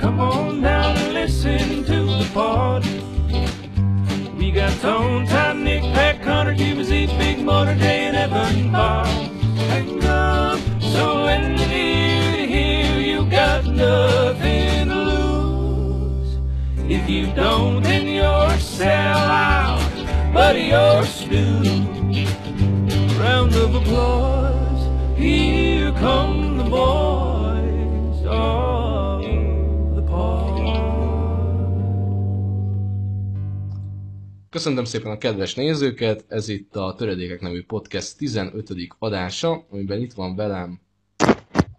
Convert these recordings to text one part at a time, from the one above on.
Come on down and listen to the party. We got Tone, Time, Nick, Pat, Connor, Cuba, Z, Big Motor, Jay, and Evan Bob. Hang on, so when you hear you got nothing to lose. If you don't, then you're sell out, buddy, you're stew. Round of applause, here come the boys Köszöntöm szépen a kedves nézőket, ez itt a Töredékek nevű podcast 15. adása, amiben itt van velem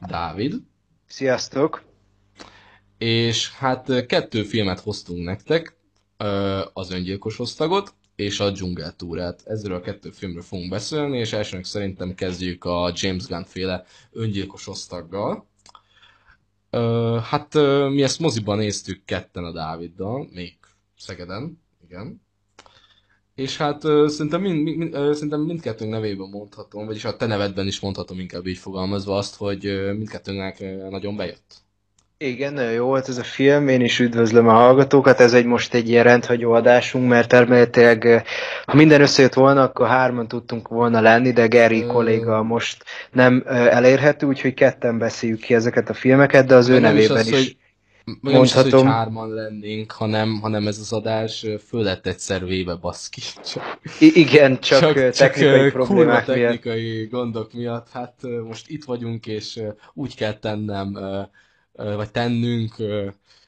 Dávid, Sziasztok! és hát kettő filmet hoztunk nektek, az öngyilkos osztagot és a dzsungeltúrát. Ezzel a kettő filmről fogunk beszélni, és elsőnek szerintem kezdjük a James Gunn féle öngyilkos osztaggal. Hát mi ezt moziban néztük ketten a Dáviddal, még Szegeden, igen. És hát ö, szerintem, mind, mind, ö, szerintem mindkettőnk nevében mondhatom, vagyis a te nevedben is mondhatom inkább így fogalmazva azt, hogy ö, mindkettőnknek nagyon bejött. Igen, nagyon jó volt ez a film, én is üdvözlöm a hallgatókat, ez egy most egy ilyen rendhagyó adásunk, mert elméletileg, ha minden összejött volna, akkor hárman tudtunk volna lenni, de Gary Ö. kolléga most nem elérhető, úgyhogy ketten beszéljük ki ezeket a filmeket, de az ő Meg nem is nevében az, is. hogy- Meg nem is hogy mondhatom. hárman lennénk, hanem, hanem ez az adás föl lett egyszer véve, baszki. Csak, I- igen, csak, csak technikai ö, problémák kurva miatt. technikai gondok miatt. Hát most itt vagyunk, és úgy kell tennem, vagy tennünk,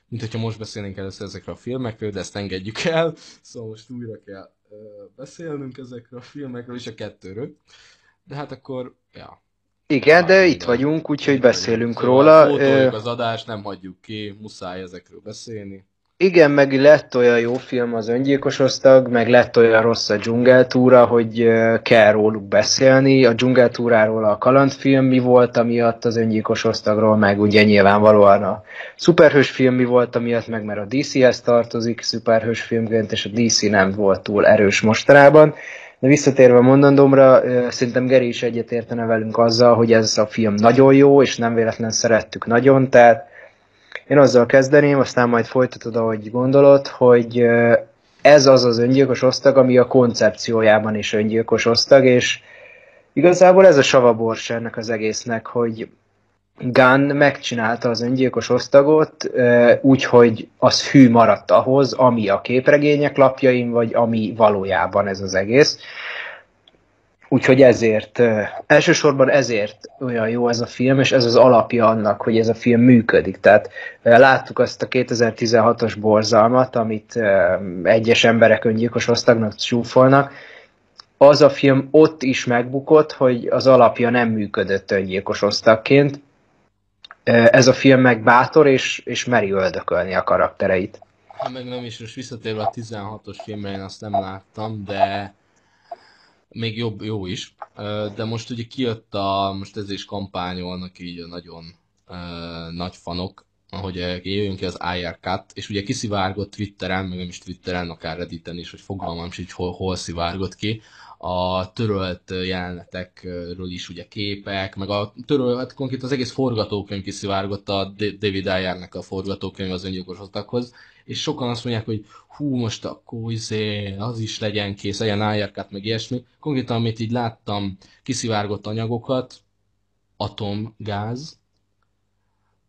mint hogyha most beszélnénk először ezekről a filmekről, de ezt engedjük el. Szóval most újra kell beszélnünk ezekről a filmekről, és a kettőről. De hát akkor, ja. Igen, de itt vagyunk, úgyhogy beszélünk vagyunk. róla. Szóval az adást, nem hagyjuk ki, muszáj ezekről beszélni. Igen, meg lett olyan jó film az öngyilkos osztag, meg lett olyan rossz a dzsungeltúra, hogy kell róluk beszélni. A dzsungeltúráról a kalandfilm mi volt, amiatt az öngyilkos osztagról, meg ugye nyilvánvalóan a szuperhős film mi volt, amiatt meg mert a DC-hez tartozik szuperhős filmként, és a DC nem volt túl erős mostanában. De visszatérve mondandómra, szerintem Geri is egyetértene velünk azzal, hogy ez a film nagyon jó, és nem véletlen szerettük nagyon, tehát én azzal kezdeném, aztán majd folytatod, ahogy gondolod, hogy ez az az öngyilkos osztag, ami a koncepciójában is öngyilkos osztag, és igazából ez a savabors ennek az egésznek, hogy Gunn megcsinálta az öngyilkos osztagot úgy, hogy az hű maradt ahhoz, ami a képregények lapjain, vagy ami valójában ez az egész. Úgyhogy ezért, elsősorban ezért olyan jó ez a film, és ez az alapja annak, hogy ez a film működik. Tehát láttuk azt a 2016-os borzalmat, amit egyes emberek öngyilkos osztagnak csúfolnak, az a film ott is megbukott, hogy az alapja nem működött öngyilkos osztagként. Ez a film meg bátor, és, és meri öldökölni a karaktereit. Hát meg nem is, most visszatérve a 16-os filmre, én azt nem láttam, de még jobb, jó is. De most ugye kijött a, most ez is kampányolnak így nagyon nagy fanok, hogy jöjjön ki az IR Cut, és ugye kiszivárgott Twitteren, meg nem is Twitteren, akár Redditen is, hogy fogalmam sincs, hol, hol szivárgott ki, a törölt jelenetekről is ugye képek, meg a törölt, hát konkrétan az egész forgatókönyv kiszivárgott a David Ayernek a forgatókönyv az öngyilkos osztaghoz, és sokan azt mondják, hogy hú, most akkor izé, az is legyen kész, legyen ájárkát, meg ilyesmi. Konkrétan, amit így láttam, kiszivárgott anyagokat, atomgáz,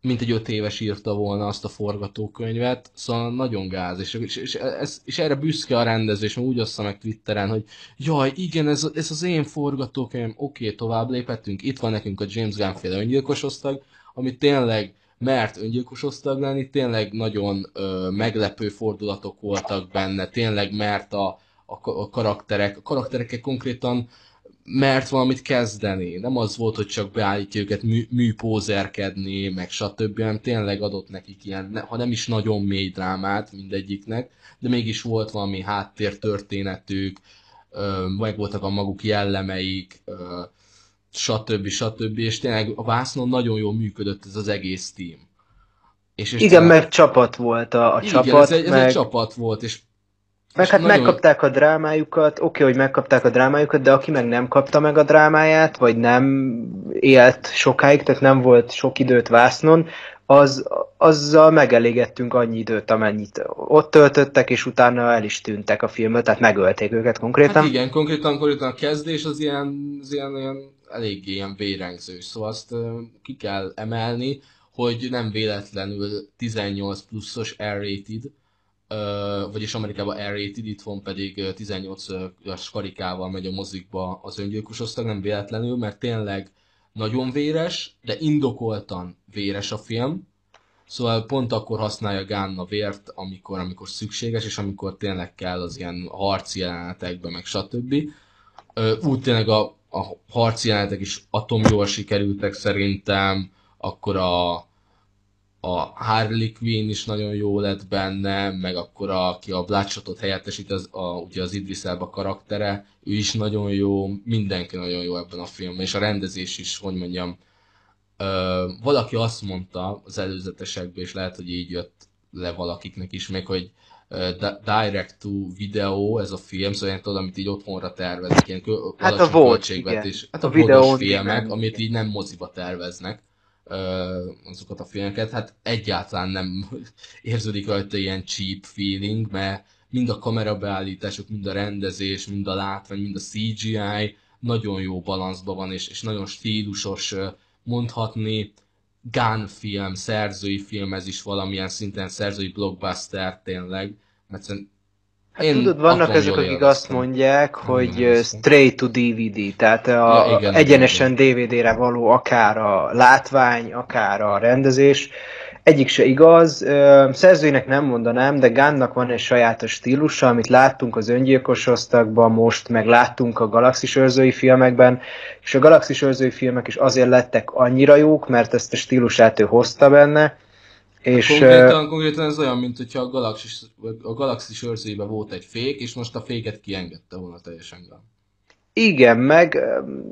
mint egy öt éves írta volna azt a forgatókönyvet, szóval nagyon gáz, és, és, és, ez, és erre büszke a rendező, és úgy ossza meg Twitteren, hogy jaj, igen, ez, ez az én forgatókönyvem, oké, tovább léphetünk, itt van nekünk a James Gunn féle öngyilkos osztag, ami tényleg mert öngyilkos osztag lenni, tényleg nagyon ö, meglepő fordulatok voltak benne, tényleg mert a, a, a karakterek, a karakterekkel konkrétan mert valamit kezdeni. Nem az volt, hogy csak beállítja őket mű, műpózerkedni, meg stb., hanem tényleg adott nekik ilyen, ha nem is nagyon mély drámát mindegyiknek, de mégis volt valami háttértörténetük, meg voltak a maguk jellemeik, stb. stb. És tényleg a vásznon nagyon jól működött ez az egész team. És, és Igen, tényleg- mert csapat volt a, a igen, csapat, ez, egy, ez meg, egy csapat volt, és meg hát nagyon- megkapták a drámájukat, oké, hogy megkapták a drámájukat, de aki meg nem kapta meg a drámáját, vagy nem élt sokáig, tehát nem volt sok időt vásznon, az, azzal megelégettünk annyi időt, amennyit ott töltöttek, és utána el is tűntek a filmet, tehát megölték őket konkrétan. Hát igen, konkrétan, konkrétan a kezdés az ilyen, az ilyen, ilyen eléggé ilyen vérengző, szóval azt ki kell emelni, hogy nem véletlenül 18 pluszos R-rated, vagyis Amerikában R-rated, itthon pedig 18-as karikával megy a mozikba az öngyilkos osztag, nem véletlenül, mert tényleg nagyon véres, de indokoltan véres a film, Szóval pont akkor használja Gunn vért, amikor, amikor szükséges, és amikor tényleg kell az ilyen harci jelenetekben, meg stb. Úgy tényleg a, a harci jelenetek is atomjól sikerültek szerintem, akkor a, a Harley Quinn is nagyon jó lett benne, meg akkor a, aki a Bloodshotot helyettesít, az, a, ugye az Idris Elba karaktere, ő is nagyon jó, mindenki nagyon jó ebben a filmben, és a rendezés is, hogy mondjam, ö, valaki azt mondta az előzetesekben, és lehet, hogy így jött le valakiknek is még, hogy direct to video ez a film, szóval tudod, amit így otthonra terveznek, ilyen kö- hát a volt, igen. Hát a, a videó filmek, amit így nem moziba terveznek azokat a filmeket, hát egyáltalán nem érződik rajta ilyen cheap feeling, mert mind a kamerabeállítások, mind a rendezés, mind a látvány, mind a CGI nagyon jó balanszban van, és, és nagyon stílusos mondhatni. Gun film, szerzői film, ez is valamilyen szinten szerzői blockbuster tényleg, mert Hát Én tudod, vannak ezek, akik azt mondják, hogy straight to DVD, tehát a, ja, igen, egyenesen DVD-re való akár a látvány, akár a rendezés. Egyik se igaz. Szerzőinek nem mondanám, de Gunnak van egy sajátos stílusa, amit láttunk az öngyilkos osztagban most, meg láttunk a Galaxis őrzői filmekben, és a Galaxis őrzői filmek is azért lettek annyira jók, mert ezt a stílusát ő hozta benne, és, konkrétan, konkrétan ez olyan, mint hogyha a Galaxis, a Galaxis őrzőjében volt egy fék, és most a féket kiengedte volna teljesen. Igen, meg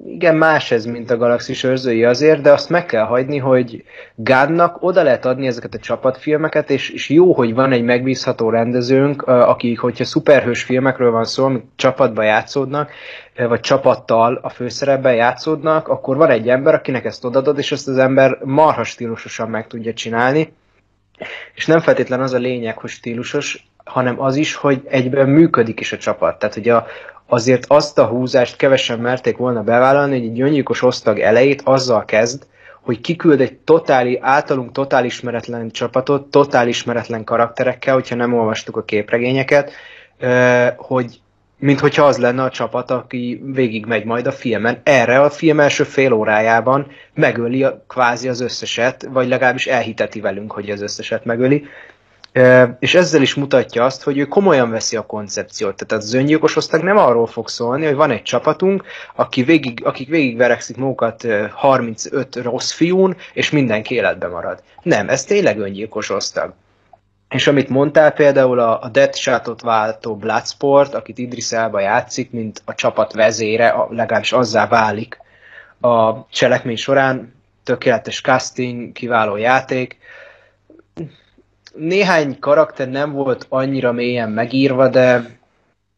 igen, más ez, mint a Galaxis őrzői azért, de azt meg kell hagyni, hogy Gunnak oda lehet adni ezeket a csapatfilmeket, és, és jó, hogy van egy megbízható rendezőnk, akik, hogyha szuperhős filmekről van szó, amik csapatba játszódnak, vagy csapattal a főszerepben játszódnak, akkor van egy ember, akinek ezt odadod, és ezt az ember marha stílusosan meg tudja csinálni, és nem feltétlen az a lényeg, hogy stílusos, hanem az is, hogy egyben működik is a csapat. Tehát, hogy a, azért azt a húzást kevesen merték volna bevállalni, hogy egy gyöngyűkos osztag elejét azzal kezd, hogy kiküld egy totáli, általunk totál ismeretlen csapatot, totál ismeretlen karakterekkel, hogyha nem olvastuk a képregényeket, hogy mint hogyha az lenne a csapat, aki végigmegy majd a filmen. Erre a film első fél órájában megöli a, kvázi az összeset, vagy legalábbis elhiteti velünk, hogy az összeset megöli. E, és ezzel is mutatja azt, hogy ő komolyan veszi a koncepciót. Tehát az öngyilkos osztag nem arról fog szólni, hogy van egy csapatunk, aki végig, akik végigverekszik magukat 35 rossz fiún, és mindenki életbe marad. Nem, ez tényleg öngyilkos osztag. És amit mondtál például a, a Deathshot-ot váltó Bloodsport, akit Idris Elba játszik, mint a csapat vezére, legalábbis azzá válik a cselekmény során, tökéletes casting, kiváló játék. Néhány karakter nem volt annyira mélyen megírva, de,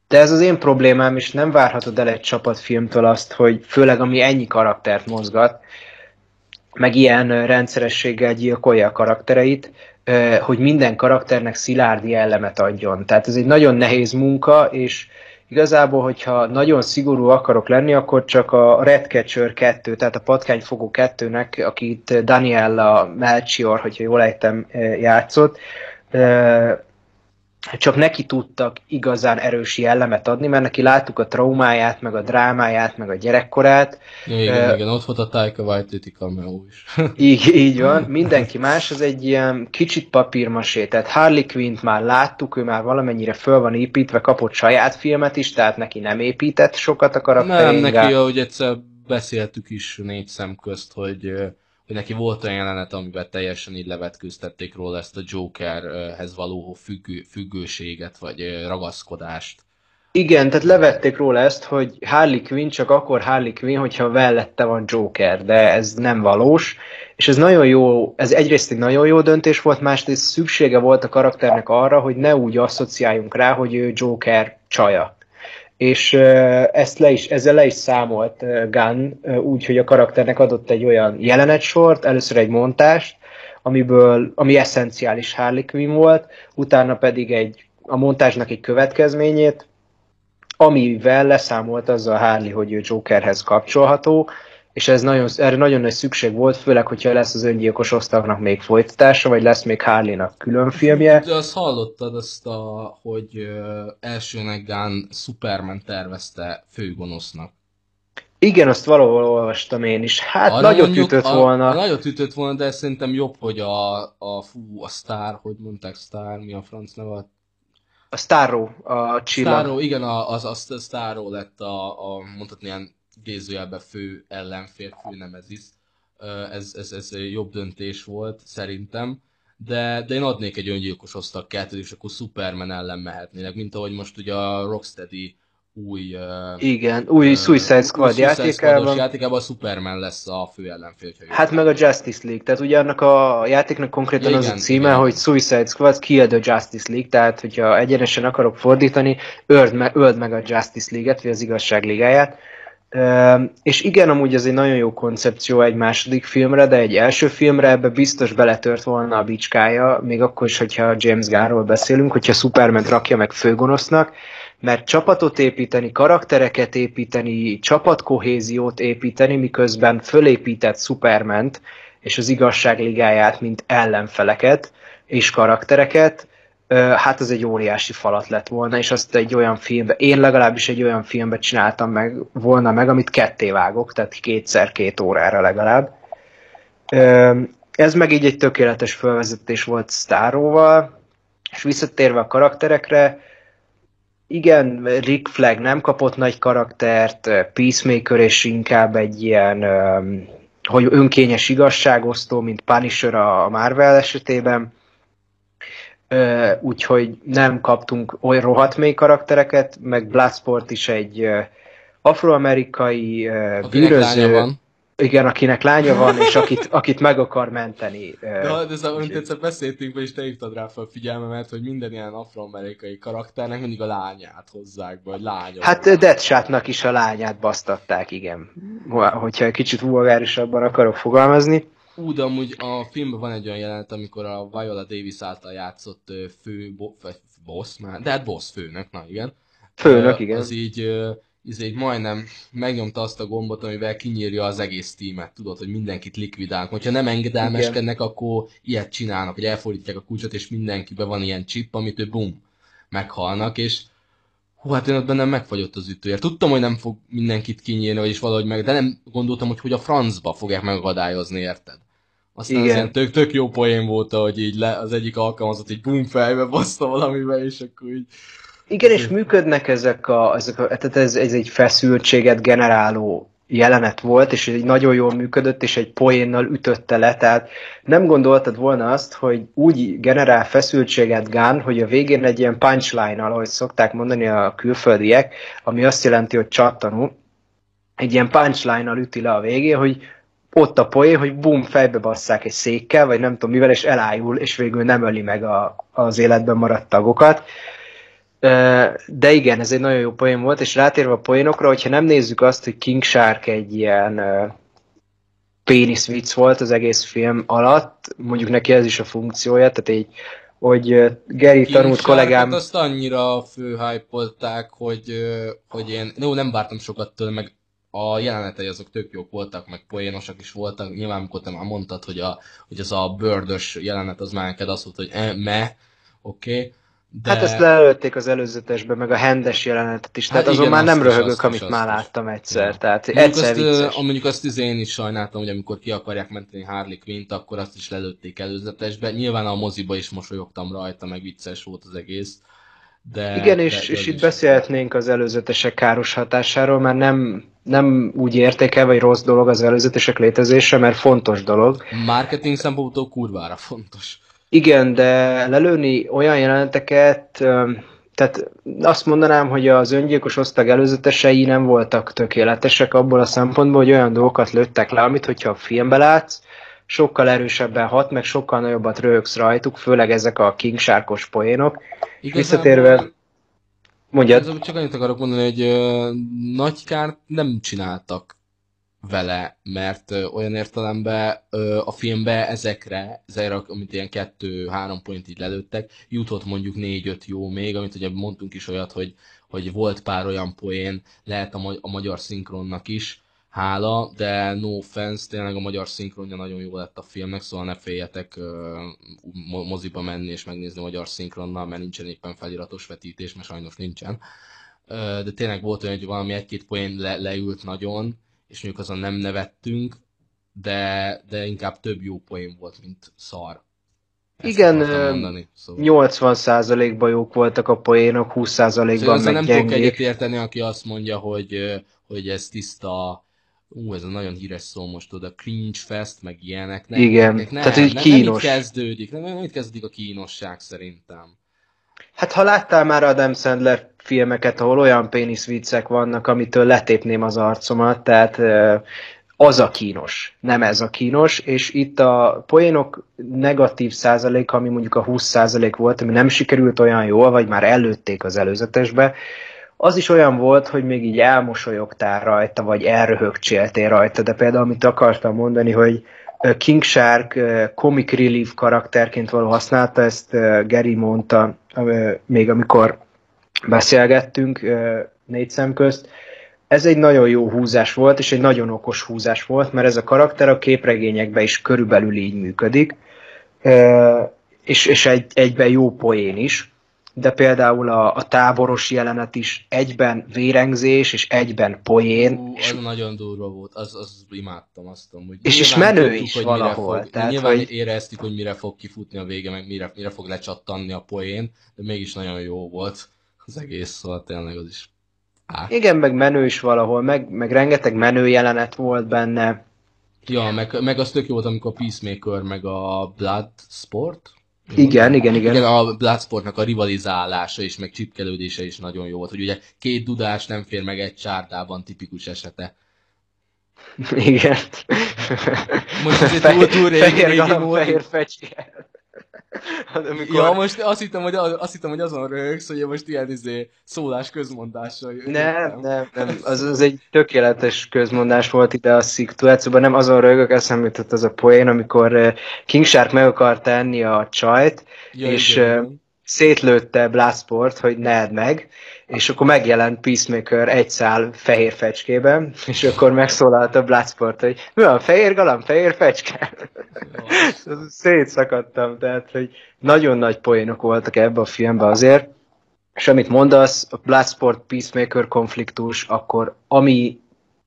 de ez az én problémám, és nem várhatod el egy csapatfilmtől azt, hogy főleg ami ennyi karaktert mozgat, meg ilyen rendszerességgel gyilkolja a karaktereit, hogy minden karakternek szilárd jellemet adjon. Tehát ez egy nagyon nehéz munka, és igazából, hogyha nagyon szigorú akarok lenni, akkor csak a Redcatcher 2, tehát a Patkányfogó 2-nek, akit Daniela Melchior, hogyha jól ejtem, játszott, csak neki tudtak igazán erős jellemet adni, mert neki láttuk a traumáját, meg a drámáját, meg a gyerekkorát. Ja, igen, uh, igen, ott volt a Taika Waititi cameo is. így, így van, mindenki más, az egy ilyen kicsit papírmasé, tehát Harley Quinn-t már láttuk, ő már valamennyire föl van építve, kapott saját filmet is, tehát neki nem épített sokat a karakterén. Nem, neki, ahogy egyszer beszéltük is négy szem közt, hogy hogy neki volt olyan jelenet, amiben teljesen így levetkőztették róla ezt a Jokerhez való függő, függőséget, vagy ragaszkodást. Igen, tehát levették róla ezt, hogy Harley Quinn csak akkor Harley Quinn, hogyha vellette van Joker, de ez nem valós, és ez nagyon jó, ez egyrészt egy nagyon jó döntés volt, másrészt szüksége volt a karakternek arra, hogy ne úgy asszociáljunk rá, hogy ő Joker csaja és ezt le is, ezzel le is számolt Gunn, úgy, hogy a karakternek adott egy olyan jelenetsort, először egy montást, amiből, ami eszenciális Harley Quinn volt, utána pedig egy, a montázsnak egy következményét, amivel leszámolt az a Harley, hogy ő Jokerhez kapcsolható, és ez nagyon, erre nagyon nagy szükség volt, főleg, hogyha lesz az öngyilkos osztagnak még folytatása, vagy lesz még Harley-nak külön filmje. De azt hallottad azt, a, hogy elsőnek Gunn Superman tervezte főgonosznak. Igen, azt valahol olvastam én is. Hát a nagyot mondjuk, ütött a, volna. A, nagyot ütött volna, de szerintem jobb, hogy a, a fú, a Star, hogy mondták Star, mi a franc neve? A Starro, a csillag. Starro, igen, az, az, a Starro lett a, a mondhatni ilyen idézőjelben fő ellenfél, fő nemezis. Ez, ez, ez jobb döntés volt, szerintem. De, de én adnék egy öngyilkos osztag kettőt, és akkor Superman ellen mehetnének, mint ahogy most ugye a Rocksteady új... Igen, új uh, Suicide Squad játékában. játékában a Superman lesz a fő ellenfél. Hát meg a Justice League, tehát ugye annak a játéknak konkrétan igen, az a címe, igen. hogy Suicide Squad Kill the Justice League, tehát hogyha egyenesen akarok fordítani, öld meg, öld meg a Justice League-et, vagy az igazság ligáját. És igen, amúgy ez egy nagyon jó koncepció egy második filmre, de egy első filmre ebbe biztos beletört volna a bicskája, még akkor is, hogyha James Gunnról beszélünk, hogyha Superman rakja meg főgonosznak, mert csapatot építeni, karaktereket építeni, csapatkohéziót építeni, miközben fölépített Superment és az igazság ligáját, mint ellenfeleket és karaktereket, hát az egy óriási falat lett volna, és azt egy olyan filmbe, én legalábbis egy olyan filmbe csináltam meg, volna meg, amit ketté vágok, tehát kétszer két órára legalább. Ez meg így egy tökéletes felvezetés volt Staróval, és visszatérve a karakterekre, igen, Rick Flag nem kapott nagy karaktert, Peacemaker és inkább egy ilyen, hogy önkényes igazságosztó, mint Punisher a Marvel esetében. Úgyhogy nem kaptunk olyan rohadt mély karaktereket, meg Bloodsport is egy afroamerikai bűnöző. Van. Igen, akinek lánya van, és akit, akit meg akar menteni. De, de ez, amit egyszer beszéltünk, és te hívtad rá fel a figyelmemet, hogy minden ilyen afroamerikai karakternek mindig a lányát hozzák vagy lánya. Hát Deadshotnak is a lányát basztatták, igen. Hogyha egy kicsit vulgárisabban akarok fogalmazni. Ú, de amúgy a filmben van egy olyan jelenet, amikor a Viola Davis által játszott fő, bo, boss, már, de hát boss főnök, na igen. Főnök, igen. Az így izé, majdnem megnyomta azt a gombot, amivel kinyírja az egész tímet. Tudod, hogy mindenkit likvidálnak. Hogyha nem engedelmeskednek, Igen. akkor ilyet csinálnak, hogy elfordítják a kulcsot, és mindenkiben van ilyen chip, amit ő bum, meghalnak, és hú, hát én ott bennem megfagyott az ütője. Tudtam, hogy nem fog mindenkit kinyírni, vagyis valahogy meg, de nem gondoltam, hogy hogy a francba fogják megadályozni, érted? Aztán Igen. tök, tök jó poén volt, hogy így le, az egyik alkalmazott így bum fejbe baszta valamivel, és akkor így igen, és működnek ezek a, ezek a tehát ez, ez egy feszültséget generáló jelenet volt, és egy nagyon jól működött, és egy poénnal ütötte le, tehát nem gondoltad volna azt, hogy úgy generál feszültséget Gunn, hogy a végén egy ilyen punchline ahogy szokták mondani a külföldiek, ami azt jelenti, hogy csattanó, egy ilyen punchline-nal üti le a végén, hogy ott a poén, hogy bum, fejbe basszák egy székkel, vagy nem tudom mivel, és elájul, és végül nem öli meg a, az életben maradt tagokat. De igen, ez egy nagyon jó poén volt, és rátérve a poénokra, hogyha nem nézzük azt, hogy King Shark egy ilyen pénisz vicc volt az egész film alatt, mondjuk neki ez is a funkciója, tehát így, hogy Gary King tanult kollégám... azt annyira főhypolták, hogy, hogy én, jó, nem vártam sokat tőle, meg a jelenetei azok tök jók voltak, meg poénosak is voltak. Nyilván, amikor te már mondtad, hogy, a, hogy az a bőrdös jelenet az már neked azt volt, hogy eh, me, oké. Okay de... Hát ezt lelőtték az előzetesbe, meg a hendes jelenetet is, tehát hát azon igen, már nem röhögök, azt, amit azt, már láttam egyszer. Ja. Tehát mondjuk egyszer azt, vicces. Mondjuk azt is én is sajnáltam, hogy amikor ki akarják menteni Harley Quinn-t, akkor azt is lelőtték előzetesbe. Nyilván a moziba is mosolyogtam rajta, meg vicces volt az egész. De, Igen, és, de, és itt beszélhetnénk az előzetesek káros hatásáról, mert nem, nem úgy értékel, vagy rossz dolog az előzetesek létezése, mert fontos dolog. Marketing szempontból kurvára fontos. Igen, de lelőni olyan jeleneteket, tehát azt mondanám, hogy az öngyilkos osztag előzetesei nem voltak tökéletesek abból a szempontból, hogy olyan dolgokat lőttek le, amit hogyha a filmbe látsz, sokkal erősebben hat, meg sokkal nagyobbat röhögsz rajtuk, főleg ezek a King Sharkos poénok. Igazából, Visszatérve, mondjad. Csak annyit akarok mondani, hogy uh, nagy kárt nem csináltak vele, mert ö, olyan értelemben ö, a filmbe ezekre, ezekre, amit ilyen kettő-három point így lelőttek, jutott mondjuk négy-öt jó még, amit ugye mondtunk is olyat, hogy, hogy volt pár olyan poén, lehet a, ma- a magyar szinkronnak is, hála, de no offense, tényleg a magyar szinkronja nagyon jó lett a filmnek, szóval ne féljetek mo- moziba menni és megnézni a magyar szinkronnal, mert nincsen éppen feliratos vetítés, mert sajnos nincsen. Ö, de tényleg volt olyan, hogy valami egy-két poén le, leült nagyon, és mondjuk azon nem nevettünk, de, de inkább több jó poén volt, mint szar. Ezt Igen, mondani, szóval. 80%-ban jók voltak a poénok, 20%-ban Szóval meg nem tudok gyengék. egyet érteni, aki azt mondja, hogy, hogy ez tiszta, ú, ez a nagyon híres szó most oda, cringe fest, meg ilyenek. Nem, Igen, nem, tehát így nem, kínos. Nem így kezdődik, nem, nem így kezdődik a kínosság szerintem. Hát ha láttál már Adam Sandler filmeket, ahol olyan péniszviccek vannak, amitől letépném az arcomat, tehát az a kínos, nem ez a kínos, és itt a poénok negatív százalék, ami mondjuk a 20 százalék volt, ami nem sikerült olyan jól, vagy már előtték az előzetesbe, az is olyan volt, hogy még így elmosolyogtál rajta, vagy elröhögcséltél rajta, de például amit akartam mondani, hogy King Shark comic relief karakterként való használta, ezt Gary mondta még amikor beszélgettünk négy szem közt. Ez egy nagyon jó húzás volt, és egy nagyon okos húzás volt, mert ez a karakter a képregényekben is körülbelül így működik, és, és egy, egyben jó poén is, de például a, a táboros jelenet is egyben vérengzés, és egyben poén, Ú, és az nagyon durva volt, az, az imádtam azt amúgy. És- Nyilván menő tudtuk, is valahol, Fog, tehát, nyilván hogy- éreztük, hogy mire fog kifutni a vége, meg mire, mire fog lecsattanni a poén, de mégis nagyon jó volt az egész, szóval tényleg az is. Á. igen, meg menő is valahol, meg, meg rengeteg menő jelenet volt benne, Ja, meg, meg az tök jó volt, amikor a Peacemaker, meg a Bloodsport. Igen, igen, igen. Igen, a Bloodsportnak a rivalizálása és meg csipkelődése is nagyon jó volt, hogy ugye két dudás nem fér meg egy csárdában, tipikus esete. Igen. Most egy túl- túl régi- fehér régi volt. fehér fecske. Hát amikor... Ja, most azt hittem, hogy, azt hittem, hogy azon röhögsz, hogy most ilyen izé, szólás közmondással. Nem, nem, nem. Az, az egy tökéletes közmondás volt ide a szituációban. Nem azon rögök eszembe jutott az a poén, amikor eh, King Shark meg akart enni a csajt, Ja, és igen, eh, szétlőtte Bloodsport, hogy ne edd meg, és akkor megjelent Peacemaker egy szál fehér fecskében, és akkor megszólalt a Bloodsport, hogy mi van, fehér galamb, fehér fecske? Szétszakadtam, tehát, hogy nagyon nagy poénok voltak ebbe a filmbe azért, és amit mondasz, a Bloodsport Peacemaker konfliktus, akkor ami,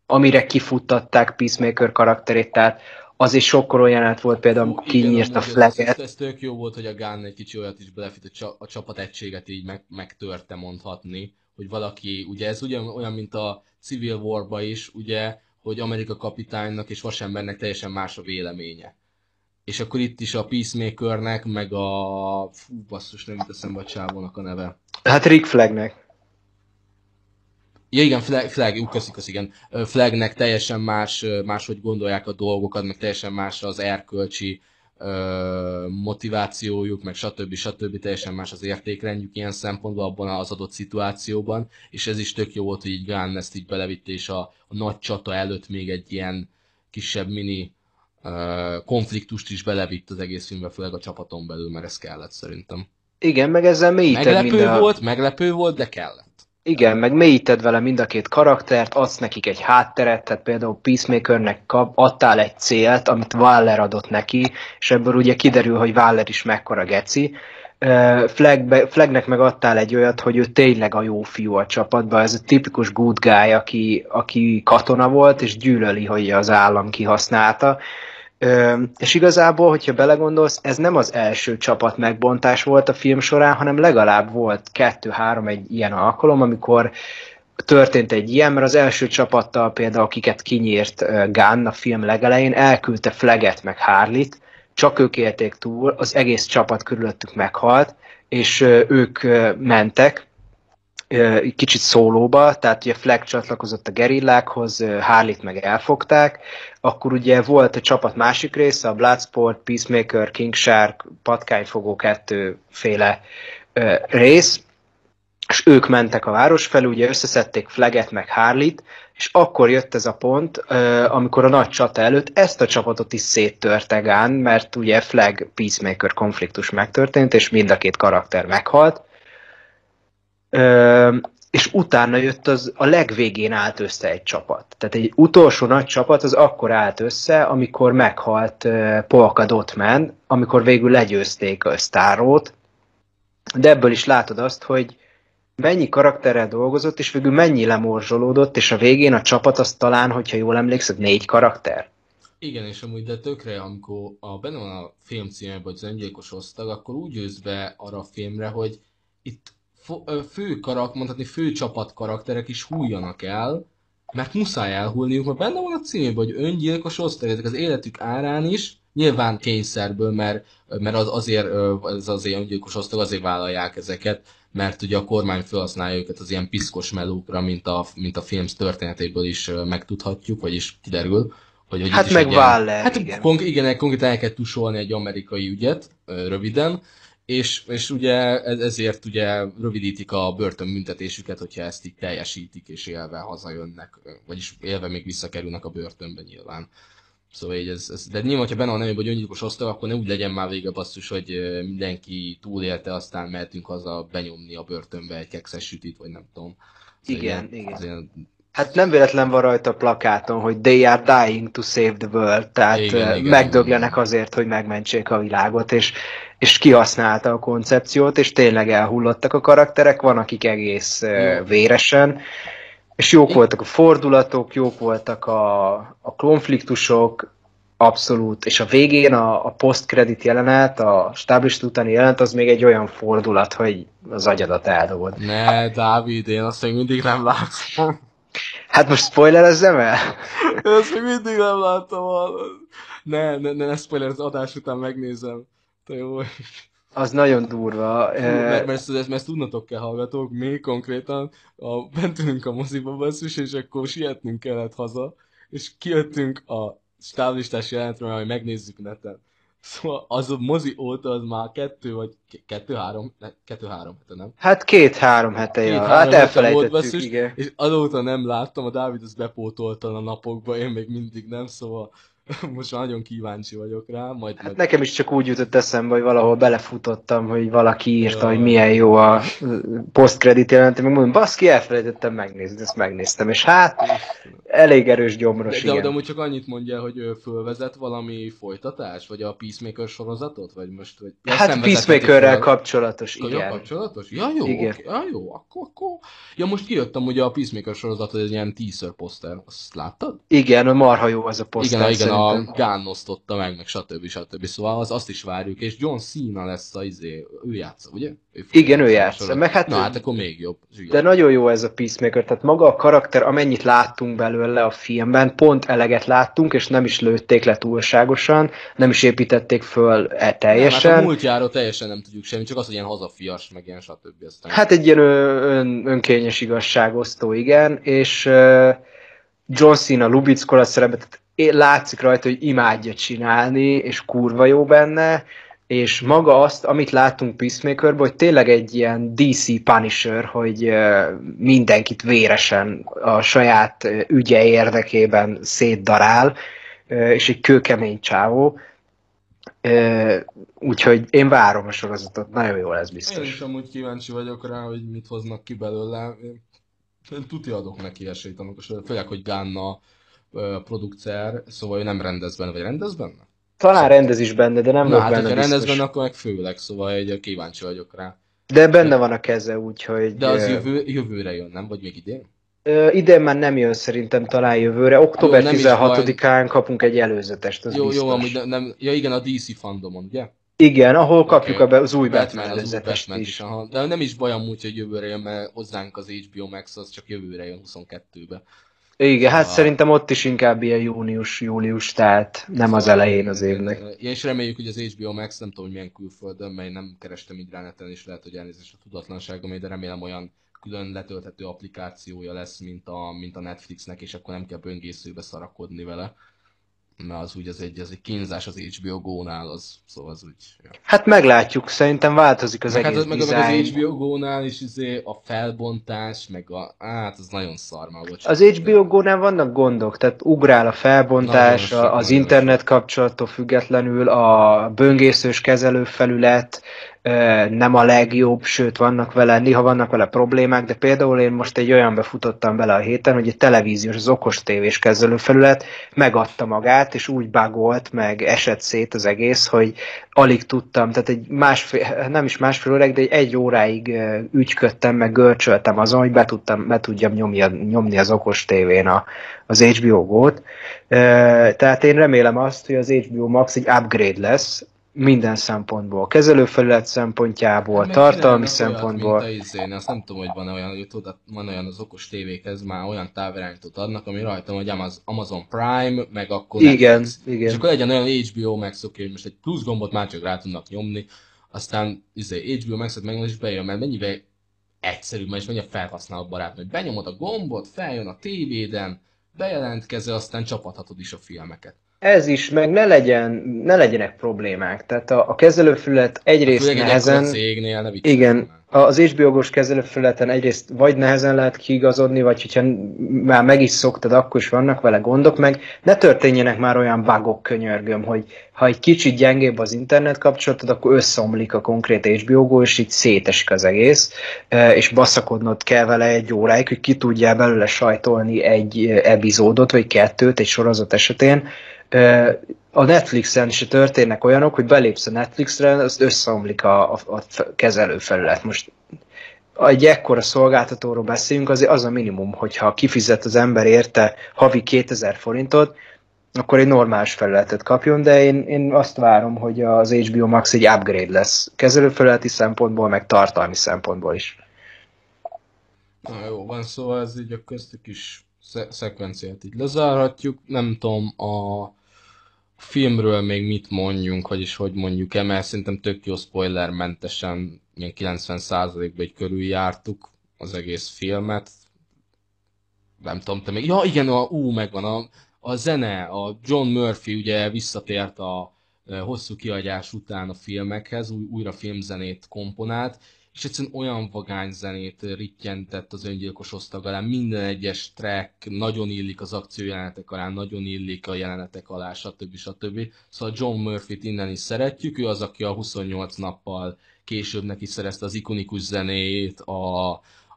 amire kifuttatták Peacemaker karakterét, tehát az is sokkal jelenet volt például, amikor kinyírt a amúgy ez, ez, fleget. tök jó volt, hogy a Gunn egy kicsi olyat is belefit, a, csa, a csapat egységet így meg, megtörte mondhatni, hogy valaki, ugye ez ugyan olyan, mint a Civil War-ba is, ugye, hogy Amerika kapitánynak és vasembernek teljesen más a véleménye. És akkor itt is a Peacemakernek, meg a... Fú, basszus, nem jut eszembe a csávónak a neve. Hát Rick Flagnek. Ja igen, Flag, Flag ú, köszi, köszi, igen. Flagnek teljesen más, máshogy gondolják a dolgokat, meg teljesen más az erkölcsi ö, motivációjuk, meg stb. stb. teljesen más az értékrendjük ilyen szempontból abban az adott szituációban, és ez is tök jó volt, hogy így Gunn ezt így belevitte, és a, a nagy csata előtt még egy ilyen kisebb mini ö, konfliktust is belevitt az egész filmbe, főleg a csapaton belül, mert ez kellett szerintem. Igen, meg ezzel mélyíted Meglepő mind a... volt, meglepő volt, de kellett. Igen, meg mélyíted vele mind a két karaktert, adsz nekik egy hátteret, tehát például Peacemakernek kap, adtál egy célt, amit Waller adott neki, és ebből ugye kiderül, hogy Waller is mekkora geci. Flagbe, Flagnek meg adtál egy olyat, hogy ő tényleg a jó fiú a csapatban, ez a tipikus good guy, aki, aki katona volt, és gyűlöli, hogy az állam kihasználta. És igazából, hogyha belegondolsz, ez nem az első csapat megbontás volt a film során, hanem legalább volt kettő-három egy ilyen alkalom, amikor történt egy ilyen, mert az első csapattal például, akiket kinyírt Gunn a film legelején, elküldte Fleget meg Harlit, csak ők élték túl, az egész csapat körülöttük meghalt, és ők mentek, kicsit szólóba, tehát ugye Flag csatlakozott a gerillákhoz, Harlit meg elfogták, akkor ugye volt a csapat másik része, a Bloodsport, Peacemaker, King Shark, Patkányfogó kettőféle rész, és ők mentek a város felé, ugye összeszedték Fleget meg Harley-t, és akkor jött ez a pont, amikor a nagy csata előtt ezt a csapatot is széttörte Gán, mert ugye Flag Peacemaker konfliktus megtörtént, és mind a két karakter meghalt. És utána jött az, a legvégén állt össze egy csapat. Tehát egy utolsó nagy csapat az akkor állt össze, amikor meghalt Polka Dotman, amikor végül legyőzték a Starrót, de ebből is látod azt, hogy mennyi karakterrel dolgozott, és végül mennyi lemorzsolódott, és a végén a csapat az talán, hogyha jól emlékszek, négy karakter. Igen, és amúgy de tökre, amikor a, benne van a film címe, hogy az öngyilkos osztag, akkor úgy jössz be arra a filmre, hogy itt fő karak, mondhatni fő csapat karakterek is hújjanak el, mert muszáj elhullniuk, mert benne van a címében, hogy öngyilkos osztag, ezek az életük árán is, nyilván kényszerből, mert, mert az azért, ez azért öngyilkos osztag, azért vállalják ezeket, mert ugye a kormány felhasználja őket az ilyen piszkos melókra, mint a, mint a film történetéből is megtudhatjuk, vagyis kiderül. Hogy, hogy hát meg Hát igen. Konk- igen, konkrétan el kell tusolni egy amerikai ügyet, röviden, és, és ugye ezért ugye rövidítik a börtönbüntetésüket, hogyha ezt így teljesítik, és élve hazajönnek, vagyis élve még visszakerülnek a börtönbe nyilván. Szóval így ez, ez, de nyilván, ha benne van nem, hogy öngyilkos osztag, akkor ne úgy legyen már vége basszus, hogy mindenki túlélte, aztán mehetünk haza benyomni a börtönbe egy kekszes sütit, vagy nem tudom. Szóval igen, ilyen, igen. Hát nem véletlen van rajta a plakáton, hogy they are dying to save the world, tehát igen, igen, megdöglenek igen. azért, hogy megmentsék a világot, és, és kihasználta a koncepciót, és tényleg elhullottak a karakterek, van akik egész Jó. véresen, és jók voltak a fordulatok, jók voltak a, a konfliktusok, abszolút. És a végén a, a post-credit jelenet, a stáblist utáni jelenet, az még egy olyan fordulat, hogy az agyadat eldobod. Ne, Dávid, én azt még mindig nem látom. Hát most spoilerezzem el? Azt még mindig nem láttam. Ne, ne, ne, ne spoiler, az adás után megnézem. Te jó az nagyon durva. Fú, mert, mert, ezt, ezt tudnatok kell hallgatók, mi konkrétan a, bentünk a moziba basszus, és akkor sietnünk kellett haza, és kijöttünk a stáblistás jelentről, hogy megnézzük neten. Szóval az a mozi óta az már kettő vagy kettő-három, kettő-három hete, nem? Hát két-három hete, ja. Hát elfelejtettük, basszus, igen. És azóta nem láttam, a Dávid az bepótolta a napokba, én még mindig nem, szóval Most nagyon kíváncsi vagyok rá. Majd hát meg... nekem is csak úgy jutott eszembe, hogy valahol belefutottam, hogy valaki írta, ja. hogy milyen jó a post-credit jelentem, meg mondom, baszki, elfelejtettem megnézni, ezt megnéztem, és hát elég erős gyomros, de, de, de csak annyit mondja, hogy ő fölvezet valami folytatás, vagy a Peacemaker sorozatot, vagy most... Vagy... Ja, hát Peacemakerrel kapcsolatos, igen. kapcsolatos? Ja, jó, igen. Okay. ja, jó, akkor, akkor... Ja, most kijöttem ugye a Peacemaker sorozat, hogy egy ilyen teaser poszter, azt láttad? Igen, marha jó az a poszter. Igen, igen, a Gunn osztotta meg, meg stb. stb. Szóval az, azt is várjuk, és John Cena lesz a izé, ő játsza, ugye? Ő Igen, ő játsza. Meg hát, Na hát akkor még jobb. Zsír. De nagyon jó ez a Peacemaker, tehát maga a karakter, amennyit láttunk belőle a filmben, pont eleget láttunk, és nem is lőtték le túlságosan, nem is építették föl e teljesen. Nem, hát a múltjáról teljesen nem tudjuk semmi, csak az, hogy ilyen hazafias, meg ilyen stb. Aztán hát egy ilyen ön, önkényes igazságosztó, igen, és John Cena Lubickola szerepet, látszik rajta, hogy imádja csinálni, és kurva jó benne, és maga azt, amit láttunk Peacemakerben, hogy tényleg egy ilyen DC Punisher, hogy mindenkit véresen a saját ügye érdekében szétdarál, és egy kőkemény csávó. Úgyhogy én várom a sorozatot, nagyon jó lesz biztos. Én is amúgy kíváncsi vagyok rá, hogy mit hoznak ki belőle. Én tuti adok neki esélyt, amikor főleg, hogy Ganna producer, szóval ő nem rendez benne, vagy rendez benne? Talán rendez is benne, de nem Na, hát, benne rendez benne, akkor meg főleg, szóval egy kíváncsi vagyok rá. De benne van a keze, úgyhogy... De az jövő, jövőre jön, nem? Vagy még idén? Idén már nem jön szerintem talán jövőre. Október 16-án kapunk egy előzetest, az Jó, biztos. jó, amúgy nem, ja igen, a DC fandomon, ugye? Igen, ahol kapjuk okay. az új Batman, Batman előzetest is. is. Aha. De nem is baj amúgy, hogy jövőre jön, mert hozzánk az HBO Max az csak jövőre jön 22-be. Igen, hát a... szerintem ott is inkább ilyen június-július, tehát nem szóval az elején az évnek. Ja, és reméljük, hogy az HBO Max, nem tudom, hogy milyen külföldön, mely nem kerestem így ráneten, és lehet, hogy elnézést a tudatlanságom, de remélem olyan külön letölthető applikációja lesz, mint a, mint a Netflixnek, és akkor nem kell böngészőbe szarakodni vele. Mert az úgy az egy, az egy kínzás az HBO Go-nál, az, szóval az úgy... Ja. Hát meglátjuk, szerintem változik az meg, egész hát, az, meg, az HBO Go-nál is izé a felbontás, meg a... Hát, az nagyon szar már, bocsánat. Az HBO Go-nál vannak gondok, tehát ugrál a felbontás, Nagyon a- az internet kapcsolattól függetlenül, a böngészős kezelőfelület nem a legjobb, sőt vannak vele, néha vannak vele problémák, de például én most egy olyan befutottam bele a héten, hogy egy televíziós, az okos tévés kezelőfelület megadta magát, és úgy bagolt, meg esett szét az egész, hogy alig tudtam, tehát egy másfél, nem is másfél óráig, de egy, egy óráig ügyködtem, meg görcsöltem azon, hogy be, tudtam, be tudjam nyomni, nyomni az okos tévén a, az HBO Go-t. Tehát én remélem azt, hogy az HBO Max egy upgrade lesz, minden szempontból, kezelőfelület szempontjából, Meg tartalmi szempontból. Olyat, mint a izén, azt nem tudom, hogy van olyan, hogy tudod, van olyan az okos tévékhez már olyan távirányítót adnak, ami rajta hogy Amaz- Amazon Prime, meg akkor Igen, Netflix. igen. És akkor legyen olyan HBO Max, oké, hogy most egy plusz gombot már csak rá tudnak nyomni, aztán izé, HBO Max-et megnyomod és bejön, mert mennyivel egyszerűbb, és mennyi a felhasználó barát, hogy benyomod a gombot, feljön a tévéden, bejelentkezel, aztán csapathatod is a filmeket. Ez is, meg ne, legyen, ne legyenek problémák. Tehát a, a kezelőfelület egyrészt egy nehezen... ekkora cégnél, ne Igen, az HBO-gos kezelőfelületen egyrészt vagy nehezen lehet kiigazodni, vagy hogyha már meg is szoktad, akkor is vannak vele gondok, meg ne történjenek már olyan bugok, könyörgöm, hogy ha egy kicsit gyengébb az internet kapcsolatod, akkor összeomlik a konkrét HBO és így szétesik az egész, eh, és baszakodnod kell vele egy óráig, hogy ki tudjál belőle sajtolni egy eh, epizódot, vagy kettőt egy sorozat esetén. A Netflixen se történnek olyanok, hogy belépsz a Netflixre, az összeomlik a, a, a kezelőfelület. Most egy ekkora szolgáltatóról beszélünk, azért az a minimum, hogyha kifizet az ember érte havi 2000 forintot, akkor egy normális felületet kapjon, de én, én azt várom, hogy az HBO Max egy upgrade lesz kezelőfelületi szempontból, meg tartalmi szempontból is. Na jó, van, szóval ez így a köztük is sze- szekvenciát így lezárhatjuk. Nem tudom, a filmről még mit mondjunk, vagyis hogy mondjuk el, mert szerintem tök jó spoilermentesen, ilyen 90%-ban egy körüljártuk az egész filmet. Nem tudom, te még... Ja, igen, a, ú, megvan a, a zene, a John Murphy ugye visszatért a e, hosszú kiadás után a filmekhez, új, újra filmzenét komponált, és egyszerűen olyan vagány zenét rittyentett az öngyilkos osztag alá, minden egyes track nagyon illik az akciójelenetek alá, nagyon illik a jelenetek alá, stb. stb. Szóval John Murphy-t innen is szeretjük, ő az, aki a 28 nappal később neki szerezte az ikonikus zenét, a,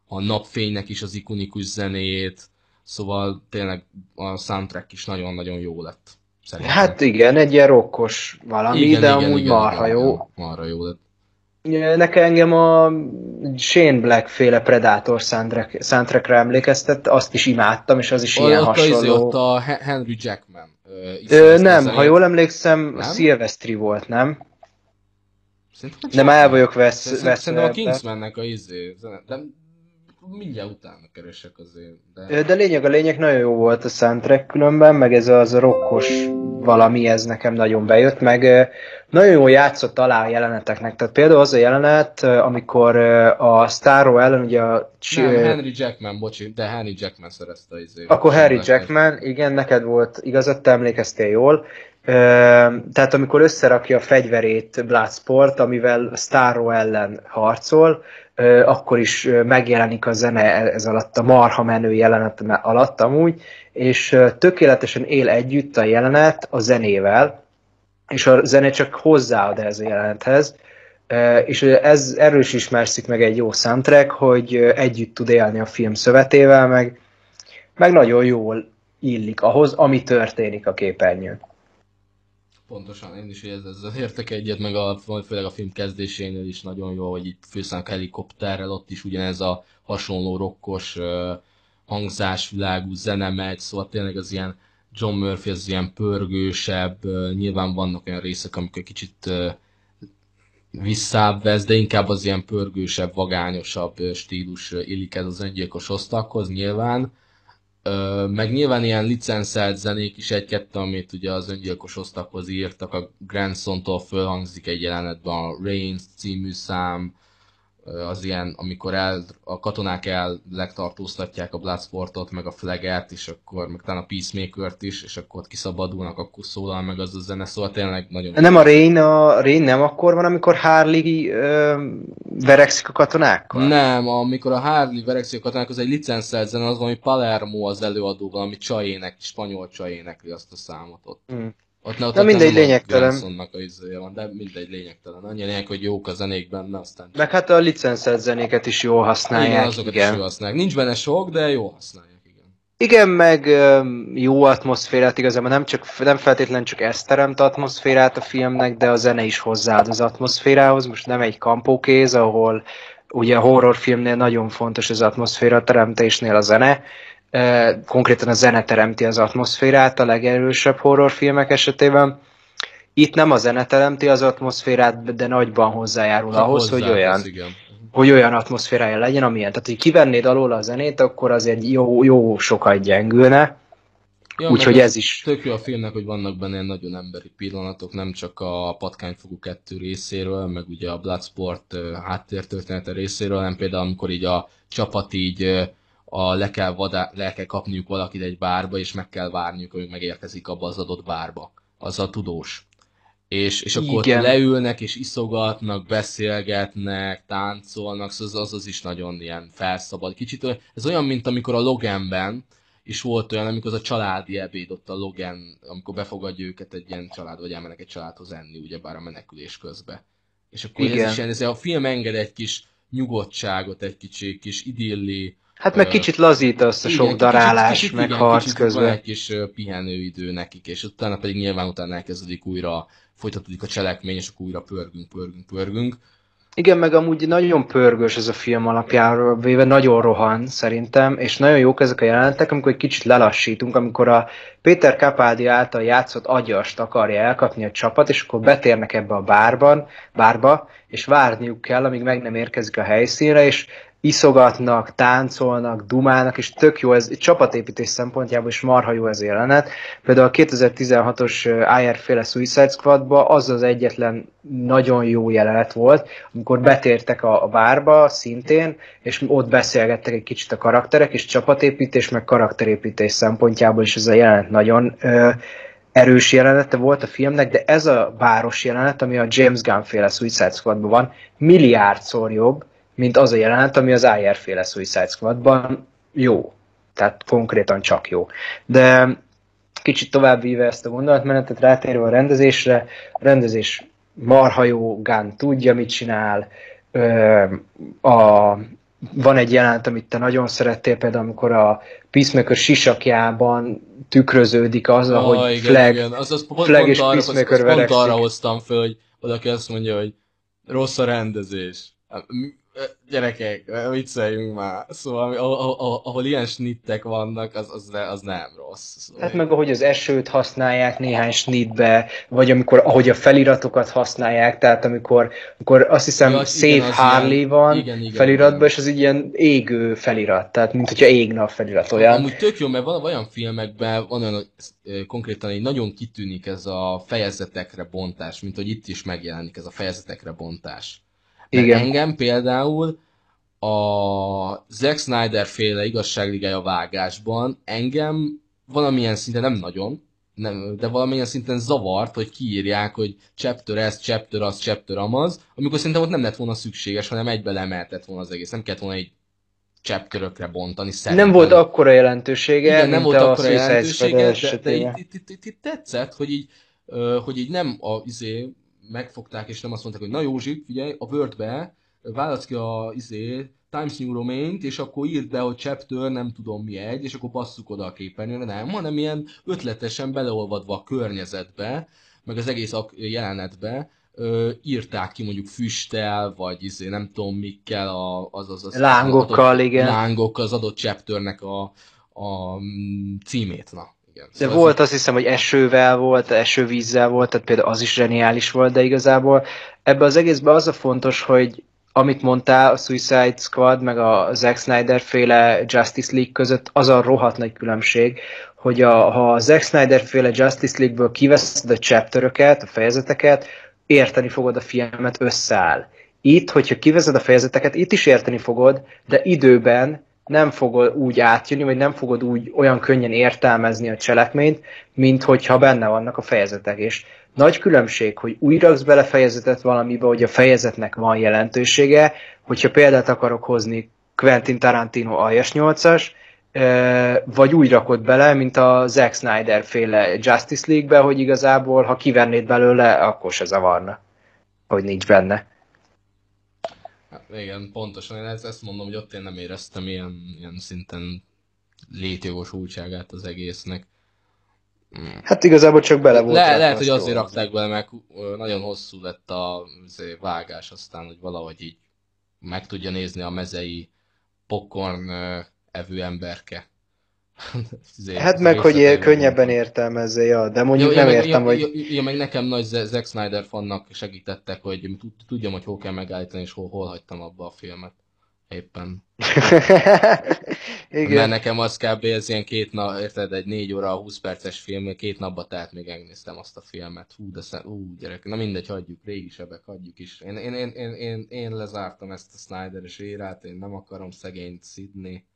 a napfénynek is az ikonikus zenét, szóval tényleg a soundtrack is nagyon-nagyon jó lett. Szerintem. Hát igen, egy ilyen rokkos valami, de amúgy marha jó. Igen, marha jó lett. Nekem engem a Shane Black féle Predator soundtrack, soundtrackre emlékeztet, azt is imádtam, és az is ilyen ott, a, izé, hasonló. ott a He- Henry Jackman. Ö, nem, ha jól emlékszem, Nem? Szilvesztri volt, nem? Szerintem Nem el vagyok vesz, Szerintem, veszve szerintem a. Kingsmannek a izé, de mindjárt utána keresek azért. De... De lényeg a lényeg, nagyon jó volt a soundtrack különben, meg ez az rockos valami, ez nekem nagyon bejött, meg nagyon jól játszott alá a jeleneteknek. Tehát például az a jelenet, amikor a Starro ellen ugye a... Nem, Henry Jackman, bocsi, de Henry Jackman szerezte az. Akkor Black-et. Jackman, igen, neked volt igazad, te emlékeztél jól. Tehát amikor összerakja a fegyverét Bloodsport, amivel Starro ellen harcol, akkor is megjelenik a zene ez alatt, a marha menő jelenet alatt amúgy, és tökéletesen él együtt a jelenet a zenével, és a zene csak hozzáad ez a jelenethez, és ez, erről is ismerszik meg egy jó soundtrack, hogy együtt tud élni a film szövetével, meg, meg nagyon jól illik ahhoz, ami történik a képernyőn. Pontosan, én is ez, ezzel értek egyet, meg a, főleg a film kezdésénél is nagyon jó, hogy itt főszállnak helikopterrel, ott is ugyanez a hasonló rokkos hangzásvilágú zene megy, szóval tényleg az ilyen John Murphy az ilyen pörgősebb, nyilván vannak olyan részek, amikor kicsit uh, visszább vesz, de inkább az ilyen pörgősebb, vagányosabb stílus illik ez az öngyilkos osztaghoz nyilván. Meg nyilván ilyen licenszelt zenék is egy-kettő, amit ugye az öngyilkos osztaghoz írtak, a Grandson-tól fölhangzik egy jelenetben a Reigns című szám, az ilyen, amikor el, a katonák el legtartóztatják a Bloodsportot, meg a Flaget, és akkor meg talán a Peacemaker-t is, és akkor ott kiszabadulnak, akkor szólal meg az a zene, szóval tényleg nagyon... Nem a Rain, a Rain nem akkor van, amikor Harley ö, verekszik a katonákkal? Nem, amikor a Harley verekszik a katonák, az egy licenszelt zene, az valami Palermo az előadó, valami csajének, spanyol csajénekli azt a számot ott. Hmm. Ott, ne, ott Na mindegy lényegtelen. A izéje van, de mindegy lényegtelen. Annyi lényeg, hogy jók a zenék benne, aztán... Meg hát a licenszelt zenéket is jól használják. Igen, azokat igen. is jól használják. Nincs benne sok, de jó használják. Igen, igen meg jó atmoszférát igazából nem, csak, nem feltétlenül csak ezt teremt atmoszférát a filmnek, de a zene is hozzáad az atmoszférához. Most nem egy kampókéz, ahol ugye a horrorfilmnél nagyon fontos az atmoszféra teremtésnél a zene, konkrétan a zene teremti az atmoszférát a legerősebb horrorfilmek esetében. Itt nem a zene teremti az atmoszférát, de nagyban hozzájárul Csak ahhoz, hozzá, hogy olyan, igen. hogy olyan atmoszférája legyen, amilyen. Tehát, hogy kivennéd alól a zenét, akkor azért jó, jó sokat gyengülne. Ja, Úgyhogy ez is. Tök jó a filmnek, hogy vannak benne nagyon emberi pillanatok, nem csak a Patkányfogú kettő részéről, meg ugye a Bloodsport háttértörténete részéről, hanem például amikor így a csapat így a le kell, vadá, le kell kapniuk valakit egy bárba, és meg kell várniuk, hogy megérkezik abba az adott bárba. Az a tudós. És, és akkor Igen. leülnek, és iszogatnak, beszélgetnek, táncolnak, szóval az, az, is nagyon ilyen felszabad. Kicsit ez olyan, mint amikor a Loganben, és volt olyan, amikor az a családi ebéd ott a Logan, amikor befogadja őket egy ilyen család, vagy elmennek egy családhoz enni, ugyebár a menekülés közben. És akkor Igen. ez is ilyen, ez a film enged egy kis nyugodtságot, egy kicsi kis idilli, Hát meg kicsit lazít azt a igen, sok darálás, kicsit, meg igen, harc kicsit közben. Van egy kis pihenőidő nekik, és utána pedig nyilván utána elkezdődik újra, folytatódik a cselekmény, és akkor újra pörgünk, pörgünk, pörgünk. Igen, meg amúgy nagyon pörgős ez a film alapjáról véve, nagyon rohan szerintem, és nagyon jók ezek a jelenetek, amikor egy kicsit lelassítunk, amikor a Péter Capaldi által játszott agyast akarja elkapni a csapat, és akkor betérnek ebbe a bárban, bárba, és várniuk kell, amíg meg nem érkezik a helyszínre, és iszogatnak, táncolnak, dumálnak, és tök jó, ez csapatépítés szempontjából is marha jó ez jelenet. Például a 2016-os IR féle Suicide Squadba az az egyetlen nagyon jó jelenet volt, amikor betértek a, a bárba szintén, és ott beszélgettek egy kicsit a karakterek, és csapatépítés, meg karakterépítés szempontjából is ez a jelenet nagyon ö, erős jelenete volt a filmnek, de ez a báros jelenet, ami a James Gunn féle Suicide Squadban van, milliárdszor jobb, mint az a jelenet, ami az IR féle Suicide Squadban jó. Tehát konkrétan csak jó. De kicsit tovább víve ezt a gondolatmenetet, rátérve a rendezésre, a rendezés marha jó, Gunn tudja, mit csinál, a, van egy jelenet, amit te nagyon szerettél, például amikor a Peacemaker sisakjában tükröződik az, oh, ahogy igen, Flag, igen. Az, az pont, Flag pont és arra, Peacemaker az, az pont arra hoztam föl, hogy valaki azt mondja, hogy rossz a rendezés. Gyerekek, vicceljünk már. Szóval ahol, ahol ilyen snittek vannak, az, az, az nem rossz. Szóval hát meg ahogy az esőt használják néhány snitbe, vagy amikor ahogy a feliratokat használják, tehát amikor, amikor azt hiszem ja, Save igen, Harley ilyen, van igen, igen, feliratban, igen. és az egy ilyen égő felirat, tehát mint hogyha égne a felirat olyan. Amúgy tök jó, mert van olyan filmekben, van olyan konkrétan egy nagyon kitűnik ez a fejezetekre bontás, mint hogy itt is megjelenik ez a fejezetekre bontás igen. engem például a Zack Snyder féle igazságligája vágásban engem valamilyen szinten nem nagyon, nem, de valamilyen szinten zavart, hogy kiírják, hogy chapter ez, chapter az, chapter amaz, amikor szerintem ott nem lett volna szükséges, hanem egybe lemeltett volna az egész. Nem kellett volna egy chapterökre bontani. Szerintem. Nem volt akkora jelentősége, Igen, nem volt akkora jelentősége, de, de itt, itt, itt, itt, itt, tetszett, hogy így, hogy így nem a izé, megfogták, és nem azt mondták, hogy na Józsi, figyelj, a Word-be válasz ki a izé, Times New romain és akkor írd be, hogy chapter nem tudom mi egy, és akkor basszuk oda a képernyőre, nem, hanem ilyen ötletesen beleolvadva a környezetbe, meg az egész jelenetbe, ö, írták ki mondjuk füsttel, vagy izé, nem tudom mikkel, a, az, az, az, lángokkal, az adott, igen. Lángokkal az adott chapternek a, a mm, címét, na igen. De szóval volt azt hiszem, hogy esővel volt, esővízzel volt, tehát például az is zseniális volt, de igazából ebbe az egészben az a fontos, hogy amit mondtál, a Suicide Squad, meg a Zack Snyder féle Justice League között az a rohadt nagy különbség, hogy a, ha a Zack Snyder féle Justice League-ből kiveszed a chapteröket, a fejezeteket, érteni fogod a filmet, összeáll. Itt, hogyha kivezed a fejezeteket, itt is érteni fogod, de időben nem fogod úgy átjönni, vagy nem fogod úgy olyan könnyen értelmezni a cselekményt, mint hogyha benne vannak a fejezetek. És nagy különbség, hogy úgy raksz bele fejezetet valamibe, hogy a fejezetnek van jelentősége, hogyha példát akarok hozni Quentin Tarantino aljas 8-as, vagy úgy rakod bele, mint a Zack Snyder féle Justice League-be, hogy igazából, ha kivennéd belőle, akkor se zavarna, hogy nincs benne. Hát igen, pontosan. Én ezt, ezt mondom, hogy ott én nem éreztem ilyen, ilyen szinten létjogosultságát az egésznek. Hát igazából csak bele volt. Le, lehet, hogy azért rakták bele, mert nagyon hosszú lett a vágás aztán, hogy valahogy így meg tudja nézni a mezei popcorn evő emberke. Hát meg, hogy ér, könnyebben értelmezze, ja, de mondjuk ja, nem ja, értem, ja, hogy... Ja, ja, meg nekem nagy Zack Snyder fannak segítettek, hogy tudjam, hogy hol kell megállítani, és hol, hol hagytam abba a filmet. Éppen. Igen. Mert nekem az kb. ez ilyen két nap, érted, egy négy óra, 20 perces film, két napba tehát még megnéztem azt a filmet. Hú, de szem, ú, gyerek, na mindegy, hagyjuk, régi sebek, hagyjuk is. Én, én, én, én, én, én lezártam ezt a Snyder-es érát, én nem akarom szegényt szidni.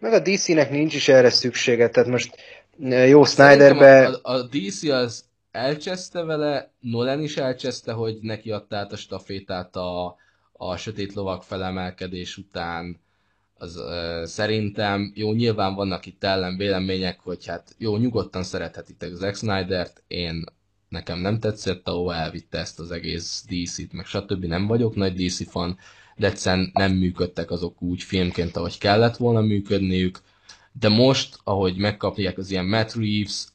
Meg a DC-nek nincs is erre szüksége, tehát most jó Snyderbe... A, a, DC az elcseszte vele, Nolan is elcseszte, hogy neki adta át a stafétát a, a sötét lovak felemelkedés után, az uh, szerintem, jó, nyilván vannak itt ellen vélemények, hogy hát jó, nyugodtan szerethetitek Zack Snyder-t, én nekem nem tetszett, ahol elvitte ezt az egész DC-t, meg stb. Nem vagyok nagy DC fan, egyszerűen nem működtek azok úgy filmként, ahogy kellett volna működniük, de most, ahogy megkapják az ilyen Matt Reeves,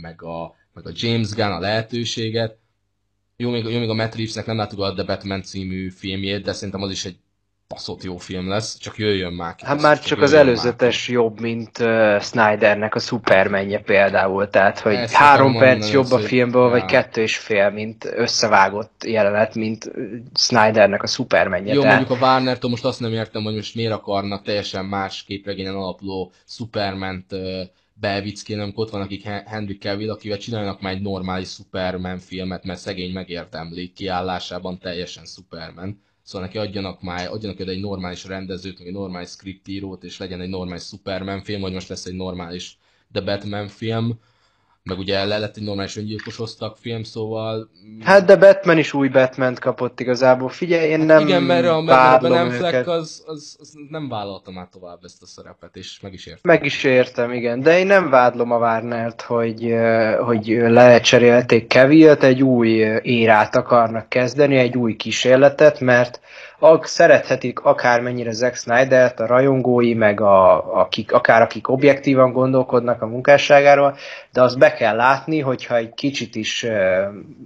meg a, meg a James Gunn a lehetőséget, jó, még, jó, még a Matt Reevesnek nem láttuk a The Batman című filmjét, de szerintem az is egy baszott jó film lesz, csak jöjjön már ki. Hát már csak, csak az előzetes már. jobb, mint uh, Snydernek a Supermenje például, tehát hogy Ezt három perc jobb a filmből, ja. vagy kettő és fél, mint összevágott jelenet, mint Snydernek a Supermenje. Jó, tehát... mondjuk a warner most azt nem értem, hogy most miért akarnak teljesen más képregényen alapuló Superment uh, belvickén, amikor ott van, akik Henry Cavill, akivel csinálnak már egy normális Superman filmet, mert szegény megérdemli kiállásában teljesen Superman Szóval neki adjanak már, adjanak egy normális rendezőt, meg egy normális scriptírót, és legyen egy normális Superman film, vagy most lesz egy normális The Batman film, meg ugye le lett egy normális öngyilkos osztag film, szóval... Hát de Batman is új batman kapott igazából. Figyelj, én nem Igen, mert a Ben Affleck az, az, az, nem vállalta már tovább ezt a szerepet, és meg is értem. Meg is értem, igen. De én nem vádlom a Warnert, hogy, hogy lecserélték Kevilt, egy új érát akarnak kezdeni, egy új kísérletet, mert ak, szerethetik akármennyire Zack Snyder-t, a rajongói, meg a, akik, akár akik objektívan gondolkodnak a munkásságáról, de azt be kell látni, hogyha egy kicsit is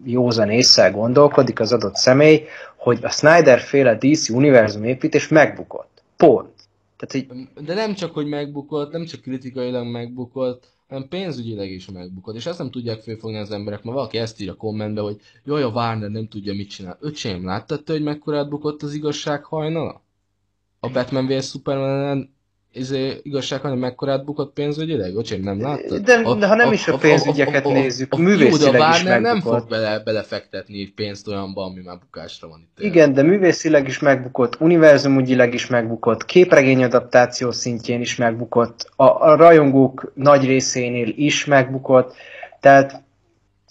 józan észre gondolkodik az adott személy, hogy a Snyder féle DC univerzum építés megbukott. Pont. Tehát, hogy... De nem csak, hogy megbukott, nem csak kritikailag megbukott, hanem pénzügyileg is megbukott. És ezt nem tudják fölfogni az emberek, mert valaki ezt írja a kommentbe, hogy jaj, a Warner nem tudja, mit csinál. Öcsém, láttad te, hogy mekkora bukott az igazság hajnala? A Batman vs Superman izé, igazság, hanem mekkorát bukott pénzügyileg? Öcsém, nem láttad? De, a, de ha nem a, is a pénzügyeket a, a, a, nézzük, a, a, művészileg jó, de a is nem fog bele, belefektetni pénzt olyanba, ami már bukásra van itt. Igen, de művészileg is megbukott, univerzumügyileg is megbukott, képregényadaptáció szintjén is megbukott, a, a rajongók nagy részénél is megbukott, tehát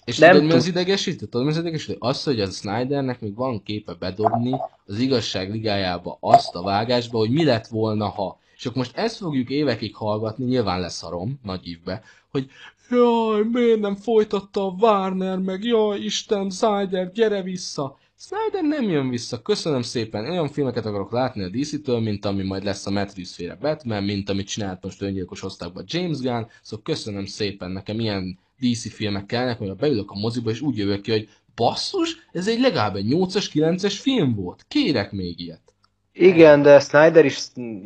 és nem tudod, mi az idegesítő? Tudod, mi az idegesítő? Az, hogy a Snydernek még van képe bedobni az igazság ligájába azt a vágásba, hogy mi lett volna, ha és akkor most ezt fogjuk évekig hallgatni, nyilván leszarom, nagy ívbe, hogy jaj, miért nem folytatta a Warner, meg jaj, Isten, Snyder, gyere vissza. Snyder nem jön vissza, köszönöm szépen. Olyan filmeket akarok látni a DC-től, mint ami majd lesz a Matt féle Batman, mint amit csinált most öngyilkos osztályban James Gunn, szóval köszönöm szépen, nekem ilyen DC filmek kellnek, hogy beülök a moziba, és úgy jövök ki, hogy basszus, ez egy legalább egy 8-as, 9-es film volt. Kérek még ilyet. Igen, de Snyder is,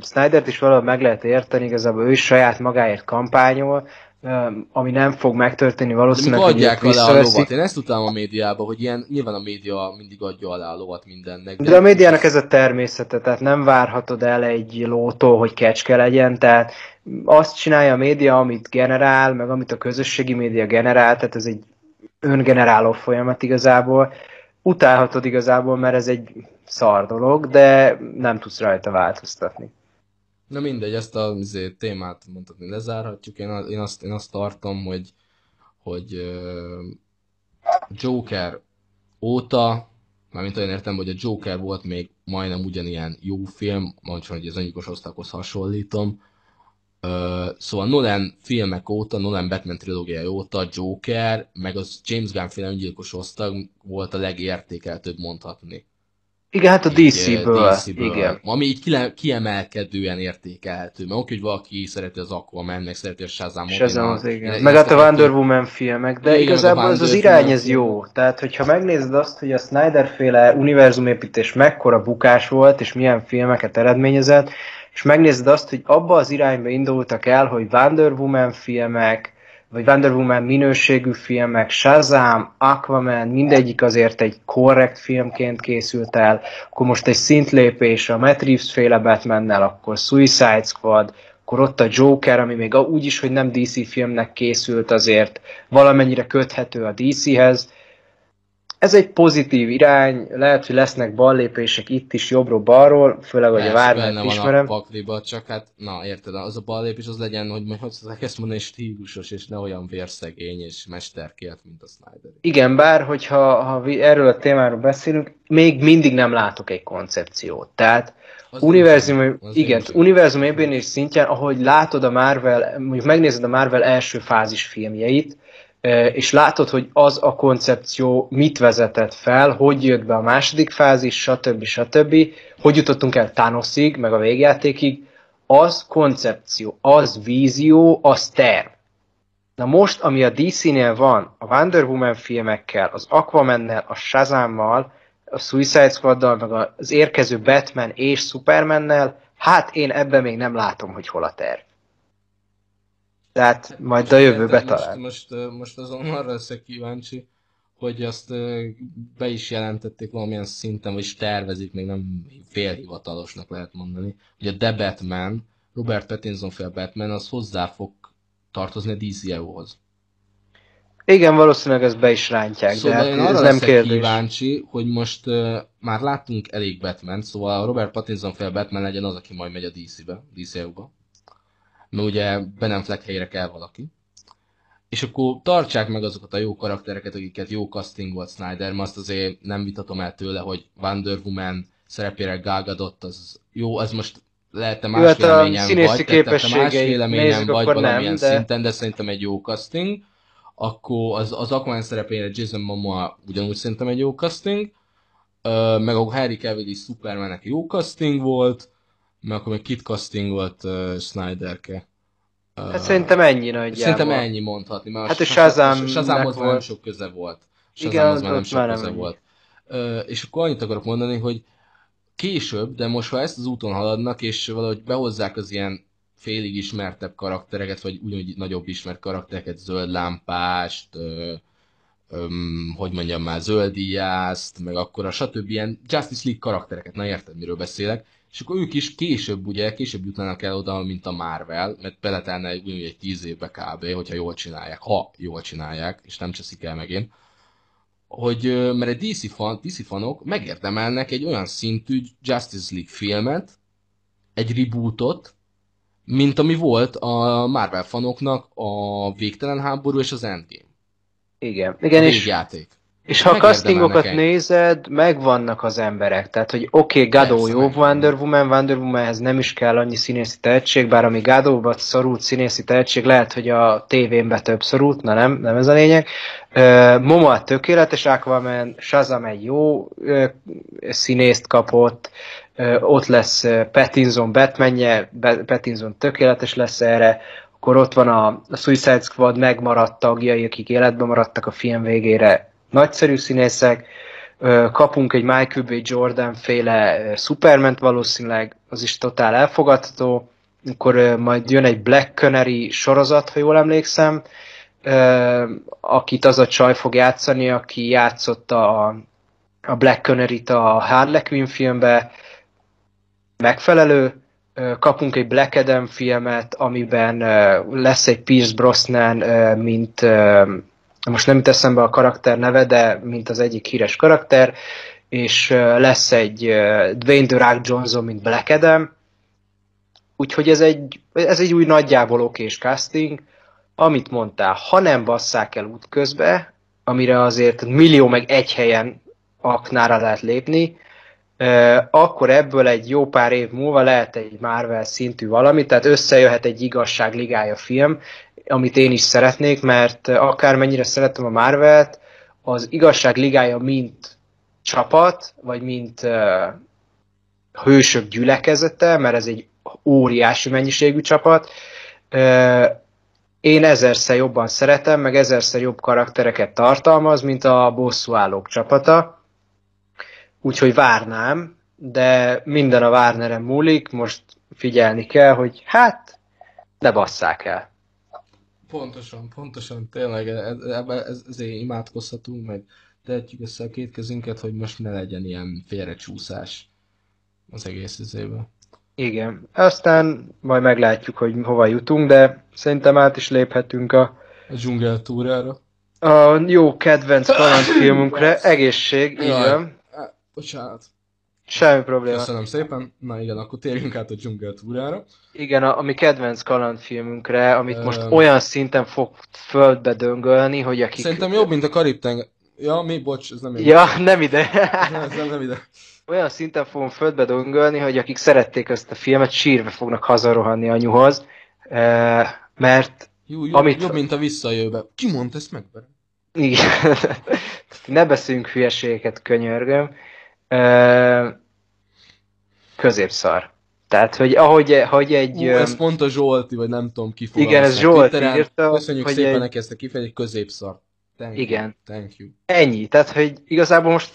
Snydert is valahogy meg lehet érteni, igazából ő is saját magáért kampányol, ami nem fog megtörténni valószínűleg. De adják alá a lovat. Én ezt tudtam a médiában, hogy ilyen, nyilván a média mindig adja alá a lovat mindennek. De, de a médiának ez a természete, tehát nem várhatod el egy lótól, hogy kecske legyen, tehát azt csinálja a média, amit generál, meg amit a közösségi média generál, tehát ez egy öngeneráló folyamat igazából utálhatod igazából, mert ez egy szar dolog, de nem tudsz rajta változtatni. Na mindegy, ezt a izé, témát mondhatni lezárhatjuk. Én, én, azt, én azt tartom, hogy, hogy uh, Joker óta, mármint olyan értem, hogy a Joker volt még majdnem ugyanilyen jó film, mondjuk, hogy az anyagos osztakhoz hasonlítom, Uh, szóval Nolan filmek óta, Nolan Batman trilógia óta Joker, meg az James Gunn féle öngyilkos osztag volt a legértékeltőbb mondhatni. Igen, hát a DC-ből, DC-ből igen. Ami így kiemelkedően értékelhető. Mert oké, hogy valaki szereti az Aquaman, meg szereti a Shazam. Shazam az, igen. Én, meg hát a Wonder Woman filmek, de igen, igazából az az irány ez jó. Tehát, hogyha megnézed azt, hogy a Snyder-féle univerzumépítés mekkora bukás volt, és milyen filmeket eredményezett, és megnézed azt, hogy abba az irányba indultak el, hogy Wonder Woman filmek, vagy Wonder Woman minőségű filmek, Shazam, Aquaman, mindegyik azért egy korrekt filmként készült el, akkor most egy szintlépés a Matt Reeves féle Batmannel, akkor Suicide Squad, akkor ott a Joker, ami még úgy is, hogy nem DC filmnek készült azért, valamennyire köthető a DC-hez, ez egy pozitív irány, lehet, hogy lesznek ballépések itt is jobbról-balról, főleg, hogy a Várnát ismerem. Van a pakliba, csak hát, na érted, az a ballépés az legyen, hogy majd hogy ezt mondani, stílusos, és ne olyan vérszegény és mesterkélt, mint a Snyder. Igen, bár, hogyha ha erről a témáról beszélünk, még mindig nem látok egy koncepciót. Tehát az univerzum, az igen, univerzum és szintjén, ahogy látod a Marvel, mondjuk megnézed a Marvel első fázis filmjeit, és látod, hogy az a koncepció mit vezetett fel, hogy jött be a második fázis, stb. stb. Hogy jutottunk el Thanosig, meg a végjátékig, az koncepció, az vízió, az terv. Na most, ami a DC-nél van, a Wonder Woman filmekkel, az Aquamannel, a Shazammal, a Suicide Squaddal, meg az érkező Batman és Supermannel, hát én ebben még nem látom, hogy hol a terv. Tehát majd a jövőbe talán. Most, most, most azon arra leszek kíváncsi, hogy azt be is jelentették valamilyen szinten, vagy tervezik, még nem félhivatalosnak lehet mondani, hogy a The Batman, Robert Pattinson fél Batman, az hozzá fog tartozni a DCU-hoz. Igen, valószínűleg ezt be is rántják, szóval de hát ez nem kérdés. kíváncsi, hogy most uh, már láttunk elég Batman, szóval a Robert Pattinson fél Batman legyen az, aki majd megy a DC-be, DCU-ba mert ugye Ben Affleck helyére kell valaki. És akkor tartsák meg azokat a jó karaktereket, akiket jó casting volt Snyder, mert azt azért nem vitatom el tőle, hogy Wonder Woman szerepére Gal Gadot, az jó, az most lehet-e más hát véleményem vagy, tehát más véleményem vagy valamilyen nem, de... szinten, de szerintem egy jó casting. Akkor az, az Aquaman szerepére Jason Momoa ugyanúgy szerintem egy jó casting. Uh, meg a Harry Cavill is Supermannek jó casting volt mert akkor még kit casting volt uh, Snyderke. Uh, hát szerintem ennyi nagyjából. Szerintem ennyi mondhatni, mert hát a Shazam Shazamhoz volt. nem sok köze volt. Shazamhoz már nem sok már köze volt. Uh, és akkor annyit akarok mondani, hogy később, de most ha ezt az úton haladnak, és valahogy behozzák az ilyen félig ismertebb karaktereket, vagy ugyanúgy nagyobb ismert karaktereket, zöld lámpást, ö, öm, hogy mondjam már, zöldíjászt, meg akkor a stb. ilyen Justice League karaktereket, na érted, miről beszélek, és akkor ők is később, ugye, később jutnának el oda, mint a Marvel, mert beletelne egy, egy tíz évbe kb., hogyha jól csinálják, ha jól csinálják, és nem cseszik el megint, hogy, mert egy DC, fan, DC fanok megérdemelnek egy olyan szintű Justice League filmet, egy rebootot, mint ami volt a Marvel fanoknak a Végtelen háború és az Endgame. Igen, igen, és, játék. És ha a castingokat nézed, megvannak az emberek. Tehát, hogy oké, okay, Gadó jó Wonder Woman, Wonder Womanhez nem is kell annyi színészi tehetség, bár ami Gadóba szorult színészi tehetség, lehet, hogy a tévénbe több szorult, na nem, nem ez a lényeg. Uh, Momoa tökéletes Aquaman, Shazam egy jó uh, színészt kapott, uh, ott lesz Pattinson Batmanje, Pattinson tökéletes lesz erre, akkor ott van a, a Suicide Squad megmaradt tagjai, akik életben maradtak a film végére, nagyszerű színészek, kapunk egy Michael B. Jordan féle superman valószínűleg, az is totál elfogadható, akkor majd jön egy Black Canary sorozat, ha jól emlékszem, akit az a csaj fog játszani, aki játszott a, a Black Canary-t a Harley Quinn filmbe, megfelelő, kapunk egy Black Adam filmet, amiben lesz egy Pierce Brosnan, mint most nem teszem be a karakter neve, de mint az egyik híres karakter, és lesz egy Dwayne The Rock Johnson, mint Black Adam, úgyhogy ez egy, ez egy új nagyjából okés casting, amit mondtál, ha nem basszák el útközbe, amire azért millió meg egy helyen aknára lehet lépni, akkor ebből egy jó pár év múlva lehet egy Marvel szintű valami, tehát összejöhet egy igazság ligája film, amit én is szeretnék, mert akármennyire szeretem a Marvelt, az igazság ligája mint csapat, vagy mint uh, hősök gyülekezete, mert ez egy óriási mennyiségű csapat, uh, én ezerszer jobban szeretem, meg ezerszer jobb karaktereket tartalmaz, mint a bosszúállók csapata. Úgyhogy várnám, de minden a Warneren múlik, most figyelni kell, hogy hát, ne basszák el. Pontosan, pontosan, tényleg ebben ez, ezért imádkozhatunk, meg tehetjük össze a két kezünket, hogy most ne legyen ilyen félrecsúszás az egész izében. Igen, aztán majd meglátjuk, hogy hova jutunk, de szerintem át is léphetünk a... A dzsungel túrára. A jó kedvenc kalandfilmunkra, egészség, igen. Bocsánat. Semmi probléma. Köszönöm szépen. Na igen, akkor térjünk át a dzsungel túrára. Igen, a, a mi kedvenc kalandfilmünkre, amit um, most olyan szinten fog földbe döngölni, hogy akik... Szerintem jobb, mint a Karib-tenger. Ja, mi? Bocs, ez nem ide. Ja, nem ide. ez nem, nem ide. Olyan szinten fogom földbe döngölni, hogy akik szerették ezt a filmet, sírve fognak hazarohanni anyuhoz, mert... Jó, jobb, amit... jobb, mint a visszajövőbe. Ki mondta ezt meg? Igen. ne beszéljünk hülyeségeket, könyörgöm. Középszar. Tehát, hogy ahogy, ahogy egy... Ú, ezt mondta Zsolti, vagy nem tudom ki Igen, ez Zsolti írta. Köszönjük szépen egy... neki ezt a kifejezést, középszar. Thank Igen. You. Thank you. Ennyi. Tehát, hogy igazából most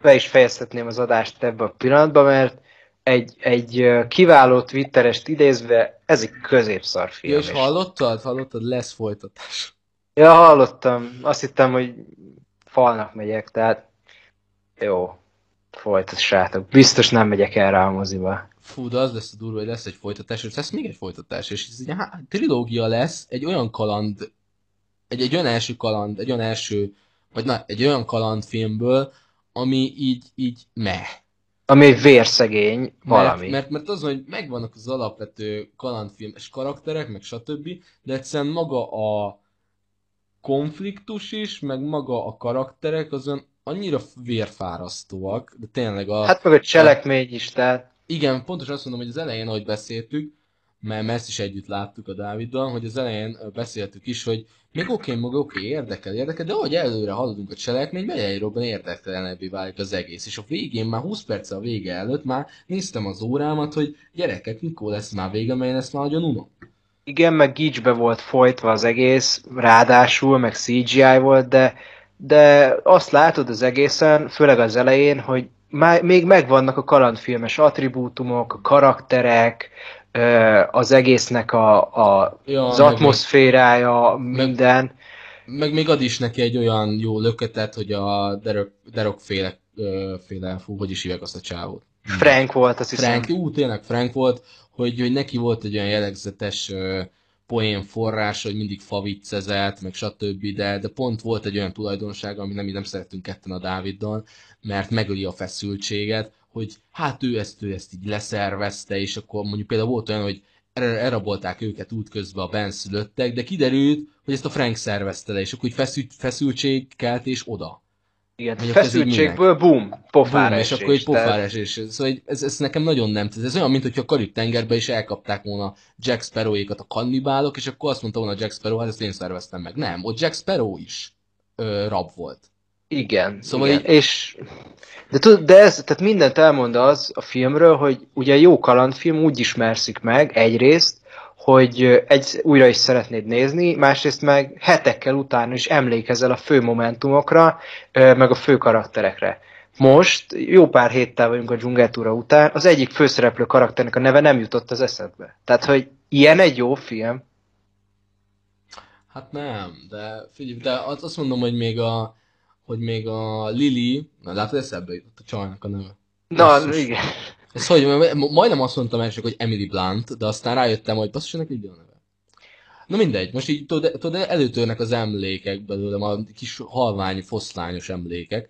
be is fejezhetném az adást ebbe a pillanatban, mert egy, egy kiváló Twitterest idézve, ez egy középszar film. Ja, és hallottad? Hallottad? Lesz folytatás. Ja, hallottam. Azt hittem, hogy falnak megyek, tehát jó, folytassátok. Biztos nem megyek el rá a moziba. Fú, de az lesz a durva, hogy lesz egy folytatás, és lesz még egy folytatás, és ez egy trilógia lesz, egy olyan kaland, egy, egy olyan első kaland, egy olyan első, vagy na, egy olyan kalandfilmből, ami így, így meh. Ami egy vérszegény valami. Mert, mert, mert az, hogy megvannak az alapvető kalandfilmes karakterek, meg stb., de egyszerűen maga a konfliktus is, meg maga a karakterek azon annyira vérfárasztóak, de tényleg a... Hát meg a cselekmény is, tehát... Igen, pontosan azt mondom, hogy az elején, ahogy beszéltük, mert ezt is együtt láttuk a Dáviddal, hogy az elején beszéltük is, hogy még oké, okay, maga oké, okay, érdekel, érdekel, de ahogy előre haladunk a cselekménybe, egyre érdektelenebbé válik az egész. És a végén, már 20 perc a vége előtt már néztem az órámat, hogy gyerekek, mikor lesz már vége, mert ezt már nagyon unom. Igen, meg gicsbe volt folytva az egész, ráadásul, meg CGI volt, de, de azt látod az egészen, főleg az elején, hogy már, még megvannak a kalandfilmes attribútumok, a karakterek, az egésznek a, a, ja, az atmoszférája, meg, minden. Meg, meg még ad is neki egy olyan jó löketet, hogy a Derek, Derek féle, féle fú, hogy is hívják azt a csávót. Frank volt, azt hiszem. Frank, ú, tényleg Frank volt, hogy, hogy neki volt egy olyan jellegzetes poén forrás, hogy mindig faviccezett, meg stb., de, de pont volt egy olyan tulajdonsága, ami nem, nem szerettünk ketten a Dáviddal, mert megöli a feszültséget, hogy hát ő ezt, ő ezt így leszervezte, és akkor mondjuk például volt olyan, hogy elrabolták őket útközben a benszülöttek, de kiderült, hogy ezt a Frank szervezte le, és akkor hogy feszült, feszültség kelt, és oda. Igen, feszültségből bum, pofára boom, és akkor egy pofára esés. Szóval ez, ez, nekem nagyon nem Ez olyan, mint hogyha a Karib tengerbe is elkapták volna Jack Sparrow-ékat a kannibálok, és akkor azt mondta volna Jack Sparrow, hát ezt én szerveztem meg. Nem, ott Jack Sparrow is ö, rab volt. Igen, szóval igen. Így... és de, tud, de ez, tehát mindent elmond az a filmről, hogy ugye jó kalandfilm úgy ismerszik meg egyrészt, hogy egy, újra is szeretnéd nézni, másrészt meg hetekkel utána is emlékezel a fő momentumokra, meg a fő karakterekre. Most, jó pár héttel vagyunk a dzsungeltúra után, az egyik főszereplő karakternek a neve nem jutott az eszedbe. Tehát, hogy ilyen egy jó film. Hát nem, de figyelj, de azt mondom, hogy még a, hogy még a Lili, na látod eszembe jutott a csajnak a neve. Na, Basszus. igen. Ez hogy, majdnem azt mondtam elsők, hogy Emily Blunt, de aztán rájöttem, hogy basszus, ennek így a neve. Na mindegy, most így tudod, tudod előtörnek az emlékek belőlem, a kis halvány, foszlányos emlékek.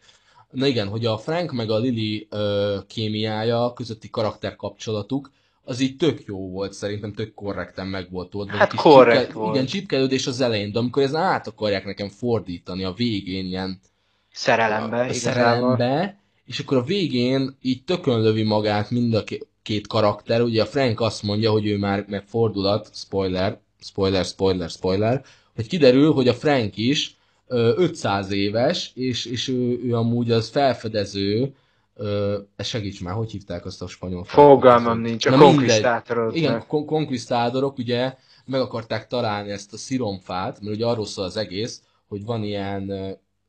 Na igen, hogy a Frank meg a Lily ö, kémiája, közötti karakterkapcsolatuk, az így tök jó volt, szerintem tök korrekten meg volt ott. Hát korrekt csipke, volt. Igen, csipkelődés az elején, de amikor ez át akarják nekem fordítani a végén ilyen szerelembe, a, a szerelembe, és akkor a végén így tökön lövi magát mind a két karakter, ugye a Frank azt mondja, hogy ő már megfordulat, spoiler, spoiler, spoiler, spoiler, hogy kiderül, hogy a Frank is 500 éves, és, és ő, ő amúgy az felfedező, Ö, segíts már, hogy hívták azt a spanyol Fogalmam nincs, a konkvisztátorok. Igen, kon- konkvisztátorok ugye meg akarták találni ezt a sziromfát, mert ugye arról szól az egész, hogy van ilyen,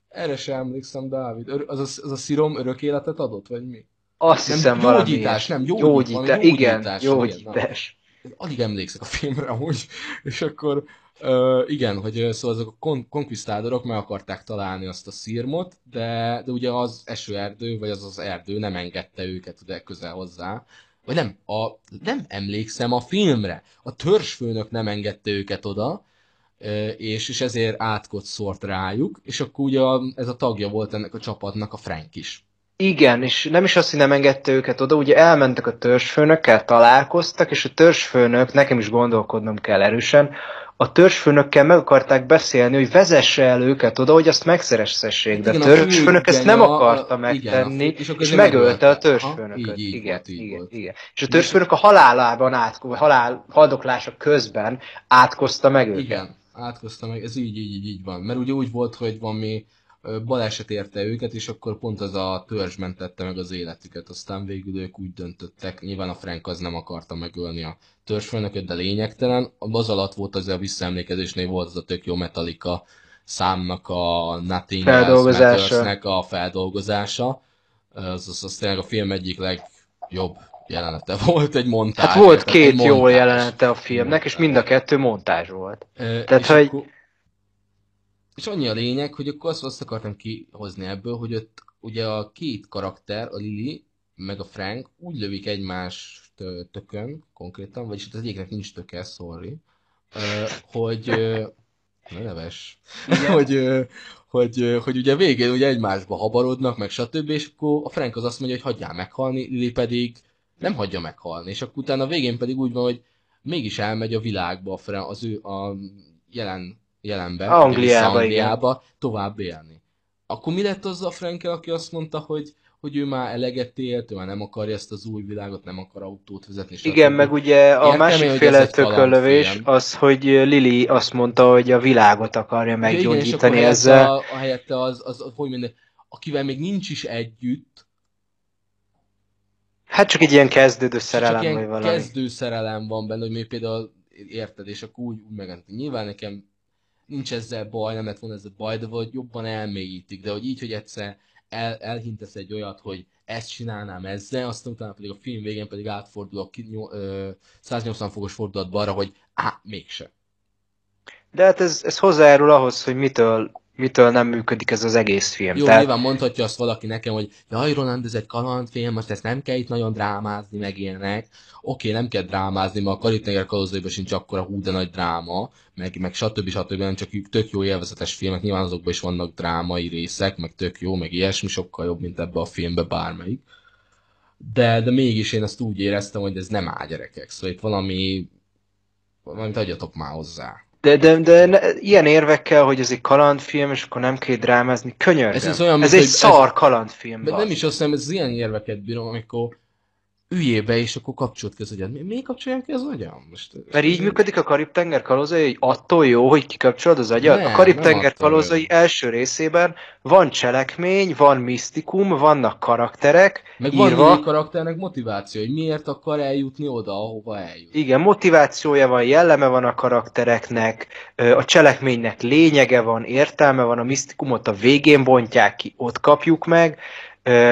erre sem emlékszem, Dávid, az a, az a szirom örök életet adott, vagy mi? Azt nem, hiszem valami. Gyógyítás, nem, gyógyít, gyógyítás, igen, gyógyítás. Igen, alig emlékszek a filmre amúgy, és akkor Uh, igen, hogy szóval azok a kon- konkvisztádorok meg akarták találni azt a szírmot, de, de ugye az esőerdő, vagy az az erdő nem engedte őket ide közel hozzá. Vagy nem, a, nem emlékszem a filmre. A törzsfőnök nem engedte őket oda, és, és ezért átkot szórt rájuk, és akkor ugye ez a tagja volt ennek a csapatnak a Frank is. Igen, és nem is azt, hogy nem engedte őket oda, ugye elmentek a törzsfőnökkel, találkoztak, és a törzsfőnök, nekem is gondolkodnom kell erősen, a törzsfőnökkel meg akarták beszélni, hogy vezesse el őket oda, hogy azt megszeressessék, de igen, a törzsfőnök ezt nem akarta a, megtenni, igen, és, és megölte a törzsfőnököt. Így, így igen, így igen, volt. igen. És a törzsfőnök a halálában át, halál, haldoklása közben átkozta meg őket. Igen, átkozta meg, ez így, így, így, így van. Mert ugye úgy volt, hogy valami baleset érte őket, és akkor pont az a törzs mentette meg az életüket. Aztán végül ők úgy döntöttek, nyilván a Frank az nem akarta megölni a törzsfőnököt, de lényegtelen. Az alatt volt az a visszaemlékezésnél volt az a tök jó Metallica számnak a Nothing Else a feldolgozása. Az, az, az tényleg a film egyik legjobb jelenete volt, egy montázs. Hát volt két jó jelenete a filmnek, és mind a kettő montázs volt. E, Tehát, hogy... Akkor és annyi a lényeg, hogy akkor azt, azt akartam kihozni ebből, hogy ott ugye a két karakter, a Lily meg a Frank úgy lövik egymást tökön, konkrétan, vagyis az egyiknek nincs töke, sorry, hogy ne neves, hogy, hogy, hogy ugye végén ugye egymásba habarodnak, meg stb. És akkor a Frank az azt mondja, hogy hagyjál meghalni, Lily pedig nem hagyja meghalni. És akkor utána a végén pedig úgy van, hogy mégis elmegy a világba az ő a jelen jelenben, Angliába, Angliába tovább élni. Akkor mi lett az a Frankel, aki azt mondta, hogy, hogy ő már eleget élt, ő már nem akarja ezt az új világot, nem akar autót vezetni. Igen, meg ugye a Értem másikféle tökölövés az, hogy Lili azt mondta, hogy a világot akarja meggyógyítani igen, ezzel. A, a helyette az, az, az, hogy minden, akivel még nincs is együtt, Hát csak egy ilyen kezdődő szerelem, csak vagy valami. kezdő szerelem van benne, hogy még például érted, és akkor úgy, úgy megent. Nyilván nekem nincs ezzel baj, nem lett volna ezzel baj, de vagy jobban elmélyítik, de hogy így, hogy egyszer el, elhintesz egy olyat, hogy ezt csinálnám ezzel, aztán utána pedig a film végén pedig átfordul a 180 fokos fordulatba arra, hogy á, mégse. De hát ez, ez hozzájárul ahhoz, hogy mitől mitől nem működik ez az egész film. Jó, Tehát... nyilván mondhatja azt valaki nekem, hogy jaj, Roland, ez egy kalandfilm, most ezt nem kell itt nagyon drámázni, meg ilyenek. Oké, nem kell drámázni, mert a Karib-tenger kalózaiban sincs akkora hú, de nagy dráma, meg, meg stb. stb. nem csak tök jó élvezetes filmek, nyilván azokban is vannak drámai részek, meg tök jó, meg ilyesmi, sokkal jobb, mint ebbe a filmbe bármelyik. De, de mégis én ezt úgy éreztem, hogy ez nem áll gyerekek, szóval itt valami, valamit adjatok már hozzá. De, de, de ne, ilyen érvekkel, hogy ez egy kalandfilm, és akkor nem kell drámázni, könyörgöm. Ez, ez, olyan, ez egy szar ez, kalandfilm. De nem is azt hiszem, ez ilyen érveket bírom, amikor üljél be, és akkor kapcsolt ki az agyad. Mi, mi kapcsoljam ki az agyam? Most, Mert így működik a Karib-tenger kalózai, hogy attól jó, hogy kikapcsolod az agyad? Nem, a Karib-tenger kalózai jó. első részében van cselekmény, van misztikum, vannak karakterek, Meg írva. van karakternek motiváció, hogy miért akar eljutni oda, ahova eljut. Igen, motivációja van, jelleme van a karaktereknek, a cselekménynek lényege van, értelme van, a misztikumot a végén bontják ki, ott kapjuk meg,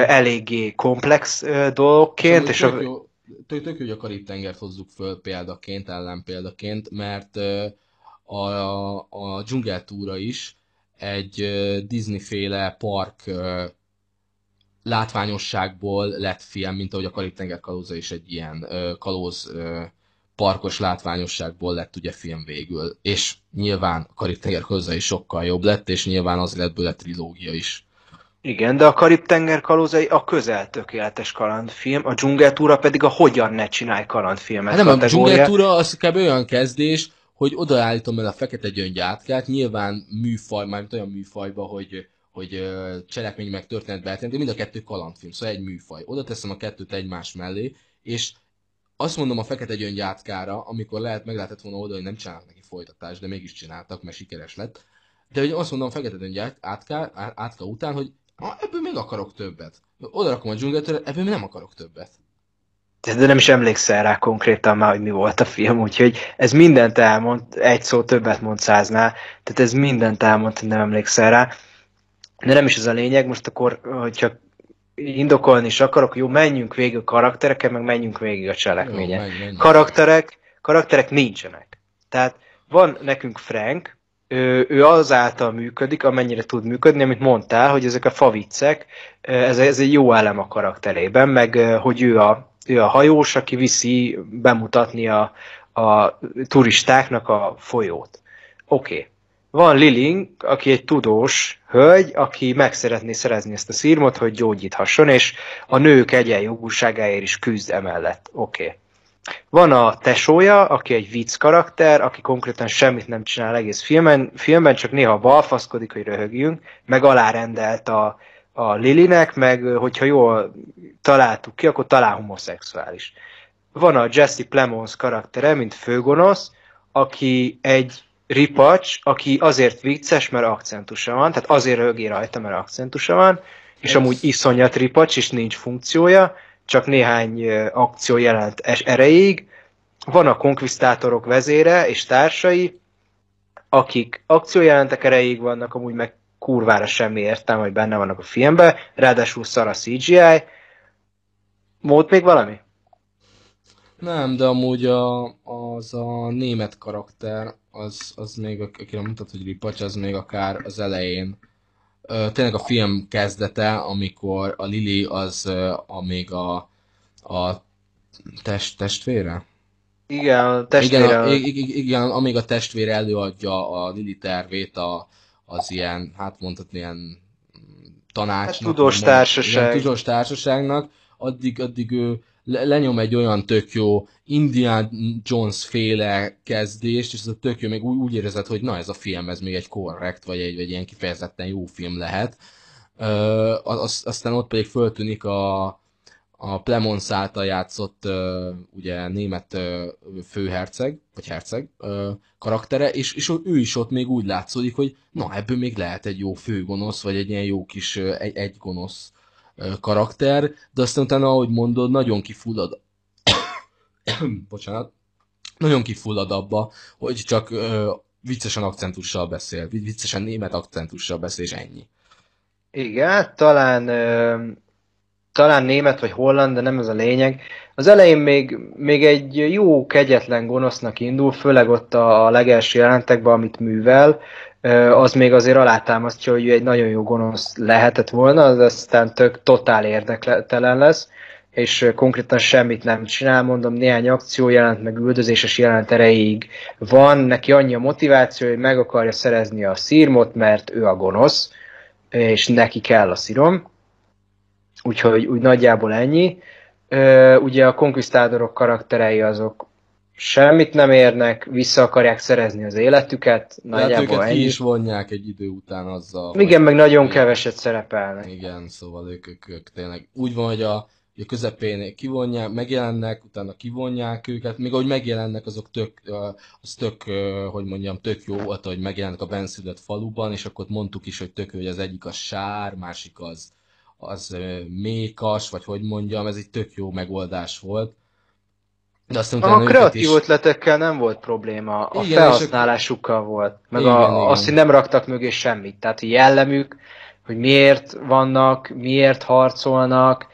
eléggé komplex dolgokként. És tök, jó, tök, tök jó, hogy a Karib-tengert hozzuk föl példaként, ellenpéldaként, mert a, a, a dzsungeltúra is egy Disney-féle park látványosságból lett film, mint ahogy a Karib-tenger kalóza is egy ilyen kalóz parkos látványosságból lett ugye film végül, és nyilván a Karib-tenger hozzá is sokkal jobb lett, és nyilván az lett bőle trilógia is. Igen, de a Karib-tenger kalózai a közel tökéletes kalandfilm, a dzsungeltúra pedig a hogyan ne csinálj kalandfilmet Hát nem, a kategória. dzsungeltúra az kb. olyan kezdés, hogy odaállítom el a fekete gyöngyátkát, nyilván műfaj, mármint olyan műfajba, hogy, hogy cselekmény meg történet de mind a kettő kalandfilm, szóval egy műfaj. Oda teszem a kettőt egymás mellé, és azt mondom a fekete gyöngyátkára, amikor lehet, meg lehetett volna oda, hogy nem csinálnak neki folytatást, de mégis csináltak, mert sikeres lett. De hogy azt mondom a fekete gyöngyátka átka után, hogy ah, ebből még akarok többet. Oda rakom a dzsungeltőre, ebből még nem akarok többet. De nem is emlékszel rá konkrétan már, hogy mi volt a film, úgyhogy ez mindent elmond, egy szó többet mond száznál, tehát ez mindent elmond, hogy nem emlékszel rá. De nem is ez a lényeg, most akkor, hogyha indokolni is akarok, jó, menjünk végig a karaktereken, meg menjünk végig a cselekményen. Jó, menj, menj. Karakterek, karakterek nincsenek. Tehát van nekünk Frank, ő, ő azáltal működik, amennyire tud működni, amit mondtál, hogy ezek a faviccek, ez, ez egy jó elem a karakterében, meg hogy ő a, ő a hajós, aki viszi bemutatni a, a turistáknak a folyót. Oké. Okay. Van Liling, aki egy tudós hölgy, aki meg szeretné szerezni ezt a szírmot, hogy gyógyíthasson, és a nők egyenjogúságáért is küzd emellett. Oké. Okay. Van a tesója, aki egy vicc karakter, aki konkrétan semmit nem csinál egész filmen, filmben, csak néha balfaszkodik, hogy röhögjünk, meg alárendelt a, a Lilinek, meg hogyha jól találtuk ki, akkor talán homoszexuális. Van a Jesse Plemons karaktere, mint főgonosz, aki egy ripacs, aki azért vicces, mert akcentusa van, tehát azért rögé rajta, mert akcentusa van, és amúgy iszonyat ripacs, és nincs funkciója, csak néhány akció jelent erejéig. Van a konkvisztátorok vezére és társai, akik akciójelentek erejéig vannak, amúgy meg kurvára semmi értelme, hogy benne vannak a filmben, ráadásul szar a CGI. Volt még valami? Nem, de amúgy a, az a német karakter, az, az még, akire mutat, hogy ripacs, az még akár az elején. Tényleg a film kezdete, amikor a Lili az a még a, a test, testvére? Igen, a Igen, testvére... a, igen, amíg a testvére előadja a Lili tervét a, az ilyen, hát mondhatni ilyen tanácsnak. Hát tudós társaság. Igen, tudós társaságnak, addig, addig ő lenyom egy olyan tök jó Indiana Jones féle kezdést, és ez a tök jó, még úgy, úgy érzed, hogy na ez a film, ez még egy korrekt, vagy egy, vagy ilyen kifejezetten jó film lehet. Ö, az, aztán ott pedig föltűnik a, a Plemons által játszott ö, ugye német ö, főherceg, vagy herceg ö, karaktere, és, és ő is ott még úgy látszódik, hogy na ebből még lehet egy jó főgonosz, vagy egy ilyen jó kis egy, egy gonosz karakter, de aztán utána, ahogy mondod, nagyon kifullad bocsánat, nagyon kifullad abba, hogy csak ö, viccesen akcentussal beszél, viccesen német akcentussal beszél, és ennyi. Igen, talán, ö, talán német vagy holland, de nem ez a lényeg. Az elején még, még egy jó, kegyetlen gonosznak indul, főleg ott a, a legelső jelentekben, amit művel, az még azért alátámasztja, hogy ő egy nagyon jó gonosz lehetett volna, az aztán tök totál érdektelen lesz, és konkrétan semmit nem csinál, mondom, néhány akció jelent, meg üldözéses jelent erejéig van, neki annyi a motiváció, hogy meg akarja szerezni a szírmot, mert ő a gonosz, és neki kell a szirom. Úgyhogy úgy nagyjából ennyi. Ugye a konkvisztádorok karakterei azok semmit nem érnek, vissza akarják szerezni az életüket, Hát nagyjából őket ki ennyi. is vonják egy idő után azzal. Igen, meg nagyon keveset szerepelnek. Igen, szóval ők, ők, ők tényleg úgy van, hogy a, a közepén kivonják, megjelennek, utána kivonják őket, még ahogy megjelennek, azok tök, az tök, hogy mondjam, tök jó volt, hogy megjelennek a benszülött faluban, és akkor mondtuk is, hogy tök hogy az egyik az sár, másik az, az mékas, vagy hogy mondjam, ez egy tök jó megoldás volt. De aztán A kreatív is- ötletekkel nem volt probléma, a Igen, felhasználásukkal volt, meg Igen, a, igen. azt, hogy nem raktak mögé semmit. Tehát a jellemük, hogy miért vannak, miért harcolnak,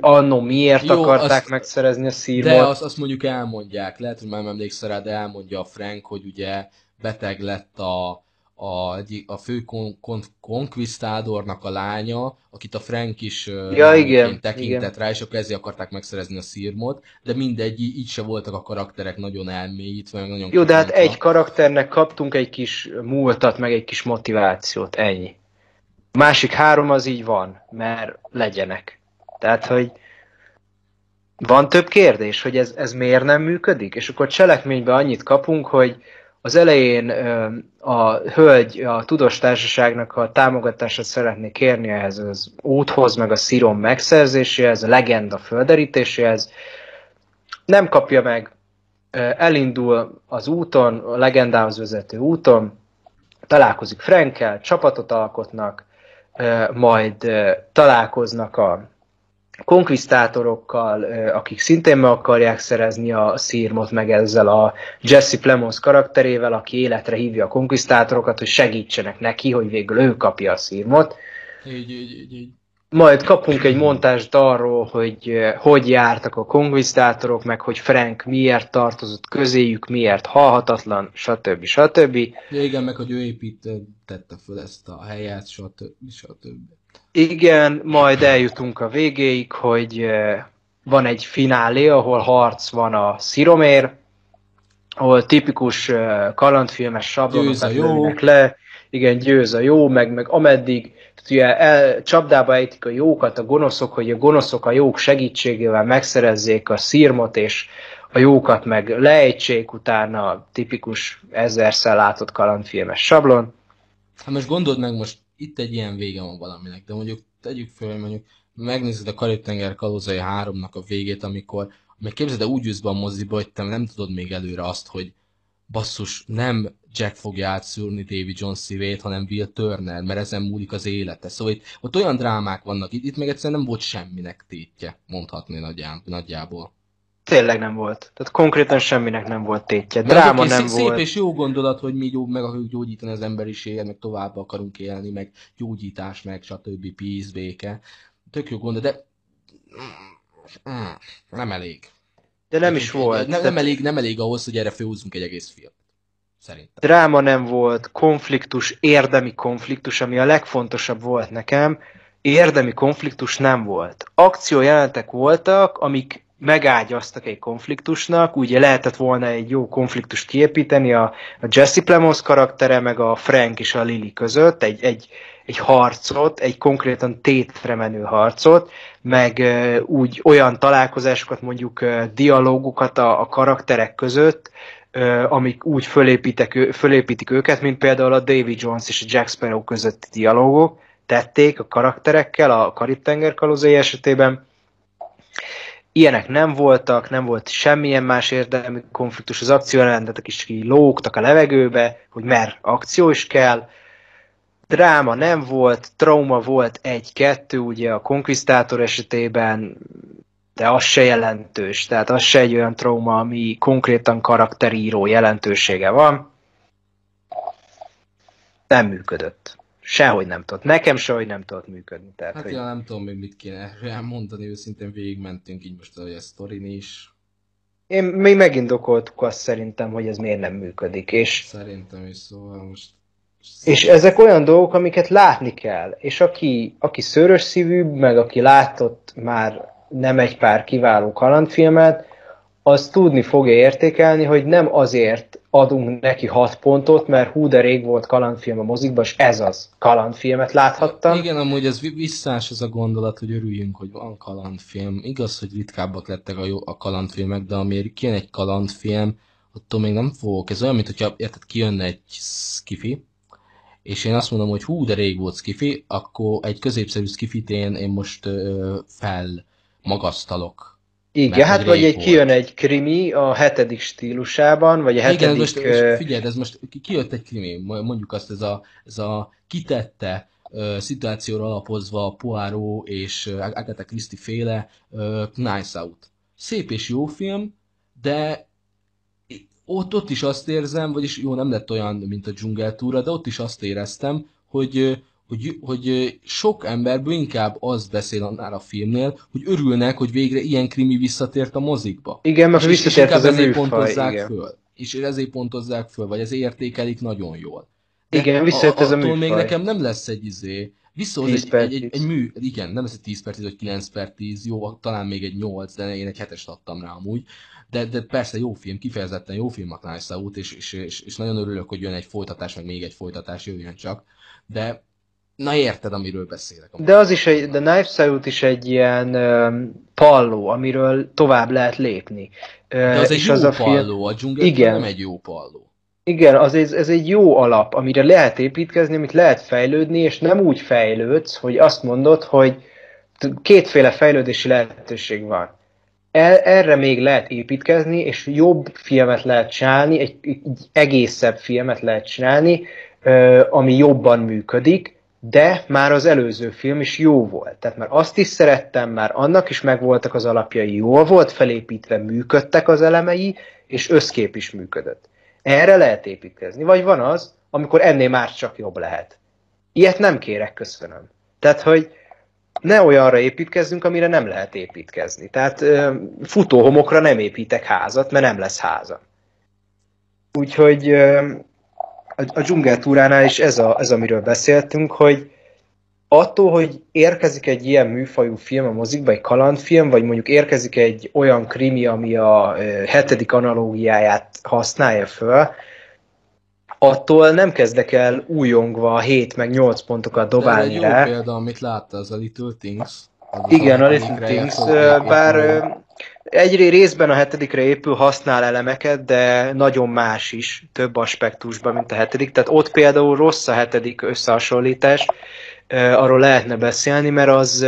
annó miért Jó, akarták azt- megszerezni a szírmot. De azt, azt mondjuk elmondják, lehet, hogy már nem emlékszel rá, de elmondja a Frank, hogy ugye beteg lett a, a, a fő kon, kon, konkvisztádornak a lánya, akit a Frank is ja, igen, tekintett igen. rá, és akkor ezért akarták megszerezni a szírmot, de mindegy, így se voltak a karakterek nagyon elmélyítve, nagyon Jó, de hát egy karakternek kaptunk egy kis múltat, meg egy kis motivációt, ennyi. A másik három az így van, mert legyenek. Tehát, hogy van több kérdés, hogy ez, ez miért nem működik? És akkor cselekményben annyit kapunk, hogy az elején a hölgy a tudós társaságnak a támogatását szeretné kérni ehhez az úthoz, meg a szírom megszerzéséhez, a legenda földerítéséhez. Nem kapja meg, elindul az úton, a legendához vezető úton, találkozik Frankel, csapatot alkotnak, majd találkoznak a konkvisztátorokkal, akik szintén meg akarják szerezni a szírmot, meg ezzel a Jesse Plemons karakterével, aki életre hívja a konkvisztátorokat, hogy segítsenek neki, hogy végül ő kapja a szírmot. Így, így, így, így. Majd kapunk egy montást arról, hogy hogy jártak a konkvisztátorok, meg hogy Frank miért tartozott közéjük, miért halhatatlan, stb. stb. Ja, igen, meg hogy ő építette föl ezt a helyet, stb. stb. Igen, majd eljutunk a végéig, hogy van egy finálé, ahol harc van a Sziromér, ahol tipikus kalandfilmes sablonokat lőnek le, igen, győz a jó, meg, meg ameddig ugye el, csapdába ejtik a jókat a gonoszok, hogy a gonoszok a jók segítségével megszerezzék a szírmot, és a jókat meg lejtsék utána tipikus ezerszer látott kalandfilmes sablon. Hát most gondold meg, most itt egy ilyen vége van valaminek, de mondjuk tegyük föl, mondjuk megnézed a Karib-tenger kalózai 3-nak a végét, amikor, meg képzeld, de úgy jössz be a moziba, hogy te nem tudod még előre azt, hogy basszus, nem Jack fogja átszűrni David John szívét, hanem Will Turner, mert ezen múlik az élete. Szóval itt, ott olyan drámák vannak, itt, itt meg egyszerűen nem volt semminek tétje, mondhatni nagyjából. Tényleg nem volt. Tehát konkrétan semminek nem volt tétje. Dráma nem szép volt. és jó gondolat, hogy mi jó, meg akarjuk gyógyítani az emberiséget, meg tovább akarunk élni, meg gyógyítás, meg stb. peace, béke. Tök jó gondolat, de nem elég. De nem is volt. Nem, nem, elég, nem elég ahhoz, hogy erre főhúzzunk egy egész film. Szerintem. Dráma nem volt, konfliktus, érdemi konfliktus, ami a legfontosabb volt nekem, érdemi konfliktus nem volt. Akciójelentek voltak, amik megágyaztak egy konfliktusnak, ugye lehetett volna egy jó konfliktust kiépíteni a, a Jesse Plemons karaktere, meg a Frank és a Lily között, egy, egy, egy harcot, egy konkrétan tétre menő harcot, meg uh, úgy olyan találkozásokat, mondjuk uh, dialógukat a, a karakterek között, uh, amik úgy fölépítek, fölépítik őket, mint például a David Jones és a Jack Sparrow közötti dialógok tették a karakterekkel a Karib-tenger kalózai esetében, Ilyenek nem voltak, nem volt semmilyen más érdemi konfliktus, az akciójelentetek is lógtak a levegőbe, hogy mer akció is kell. Dráma nem volt, trauma volt egy-kettő, ugye a Conquistador esetében, de az se jelentős, tehát az se egy olyan trauma, ami konkrétan karakteríró jelentősége van. Nem működött sehogy nem tudott. Nekem sehogy nem tudott működni. Tehát, hát hogy... ja, nem tudom még mit kéne elmondani, őszintén végigmentünk így most a sztorin is. Én még megindokoltuk azt szerintem, hogy ez miért nem működik. És... Szerintem is, szóval most... És ezek olyan dolgok, amiket látni kell. És aki, aki szörös szívű, meg aki látott már nem egy pár kiváló kalandfilmet, az tudni fogja értékelni, hogy nem azért adunk neki 6 pontot, mert hú de rég volt kalandfilm a mozikban, és ez az kalandfilmet láthattam. Igen, amúgy ez visszás ez a gondolat, hogy örüljünk, hogy van kalandfilm. Igaz, hogy ritkábbak lettek a, jó, a kalandfilmek, de amiért kijön egy kalandfilm, attól még nem fogok. Ez olyan, mint hogyha érted, kijönne egy skifi, és én azt mondom, hogy hú, de rég volt skifi, akkor egy középszerű skifit én, én most ö, fel magasztalok igen, hát vagy egy kijön egy krimi a hetedik stílusában, vagy a hetedik... Igen, most, most figyeld, ez most kijött egy krimi, mondjuk azt ez a, ez a kitette uh, szituációra alapozva Poirot és Agatha Christie féle uh, Knives Out. Szép és jó film, de ott, ott is azt érzem, vagyis jó, nem lett olyan, mint a dzsungeltúra, de ott is azt éreztem, hogy hogy, hogy sok emberből inkább az beszél annál a filmnél, hogy örülnek, hogy végre ilyen krimi visszatért a mozikba. Igen, mert visszatért az ezért pontozzák igen. föl. És ezért pontozzák föl, vagy ezért értékelik nagyon jól. De Igen, visszajött ez a attól még műfaj. nekem nem lesz egy izé, 10 egy, egy, egy, 10. egy, mű, igen, nem lesz egy 10 per 10 vagy 9 per 10, jó, talán még egy 8, de én egy 7-est adtam rá amúgy. De, de persze jó film, kifejezetten jó film a Knives Out, és, és, és, és nagyon örülök, hogy jön egy folytatás, meg még egy folytatás jöjjön csak. De na érted, amiről beszélek. amúgy. De az is egy, de Knives Out is egy ilyen um, palló, amiről tovább lehet lépni. De az egy és jó az a palló, a dzsungel Igen. nem egy jó palló. igen, az ez, ez egy jó alap, amire lehet építkezni, amit lehet fejlődni, és nem úgy fejlődsz, hogy azt mondod, hogy kétféle fejlődési lehetőség van. El, erre még lehet építkezni, és jobb filmet lehet csinálni, egy, egy egészebb filmet lehet csinálni, ami jobban működik, de már az előző film is jó volt. Tehát már azt is szerettem, már annak is megvoltak az alapjai, jól volt felépítve, működtek az elemei, és összkép is működött. Erre lehet építkezni. Vagy van az, amikor ennél már csak jobb lehet. Ilyet nem kérek, köszönöm. Tehát, hogy ne olyanra építkezzünk, amire nem lehet építkezni. Tehát futóhomokra nem építek házat, mert nem lesz háza. Úgyhogy a, dzsungeltúránál is ez, a, ez, amiről beszéltünk, hogy attól, hogy érkezik egy ilyen műfajú film a mozikba, egy kalandfilm, vagy mondjuk érkezik egy olyan krimi, ami a hetedik analógiáját használja föl, attól nem kezdek el újongva 7 meg 8 pontokat De ez egy dobálni jó rá. példa, amit látta, az a Little Things. Az Igen, a Little Things, bár egy részben a hetedikre épül, használ elemeket, de nagyon más is, több aspektusban, mint a hetedik. Tehát ott például rossz a hetedik összehasonlítás, arról lehetne beszélni, mert az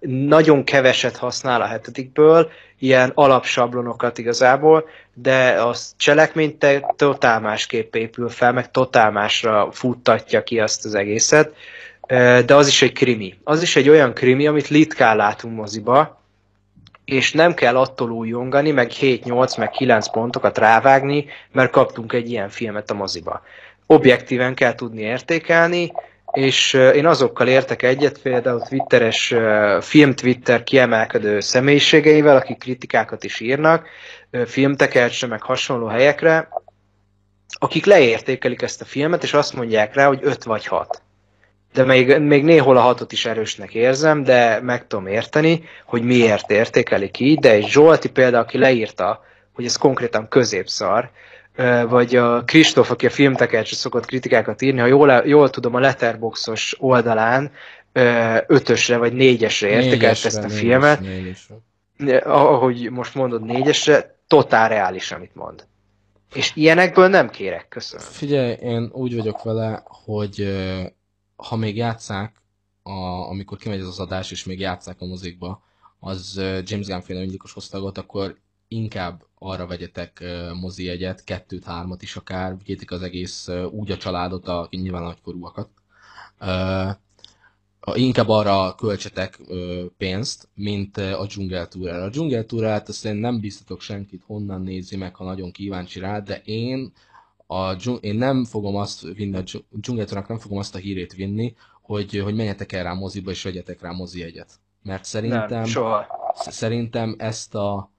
nagyon keveset használ a hetedikből, ilyen alapsablonokat igazából, de a cselekmény totál másképp épül fel, meg totál másra futtatja ki azt az egészet. De az is egy krimi. Az is egy olyan krimi, amit ritkán látunk moziba, és nem kell attól újongani, meg 7-8, meg 9 pontokat rávágni, mert kaptunk egy ilyen filmet a moziba. Objektíven kell tudni értékelni, és én azokkal értek egyet, például Twitteres, ö, film-Twitter kiemelkedő személyiségeivel, akik kritikákat is írnak, filmtekercsre, meg hasonló helyekre, akik leértékelik ezt a filmet, és azt mondják rá, hogy 5 vagy 6 de még, még néhol a hatot is erősnek érzem, de meg tudom érteni, hogy miért értékelik így, de egy Zsolti példa, aki leírta, hogy ez konkrétan középszar, vagy a Kristóf, aki a filmtekercsre szokott kritikákat írni, ha jól, jól tudom, a Letterboxos oldalán ötösre vagy négyesre értékelt ezt a filmet, négyesre. ahogy most mondod négyesre, totál reális, amit mond. És ilyenekből nem kérek, köszönöm. Figyelj, én úgy vagyok vele, hogy ha még játszák, a, amikor kimegy ez az adás, és még játszák a mozikba, az James Gunn féle öngyilkos osztagot, akkor inkább arra vegyetek mozi jegyet, kettőt, hármat is akár, vigyétek az egész úgy a családot, a nyilván nagykorúakat. A- inkább arra költsetek ö, pénzt, mint a dzsungeltúrára. A dzsungeltúrát azt én nem biztatok senkit, honnan nézi meg, ha nagyon kíváncsi rá, de én a én nem fogom azt vinni, a dzsu- dzsungeltúrának nem fogom azt a hírét vinni, hogy, hogy menjetek el rá moziba és vegyetek rá mozi jegyet. Mert szerintem, Nem, soha. sz- szerintem ezt a,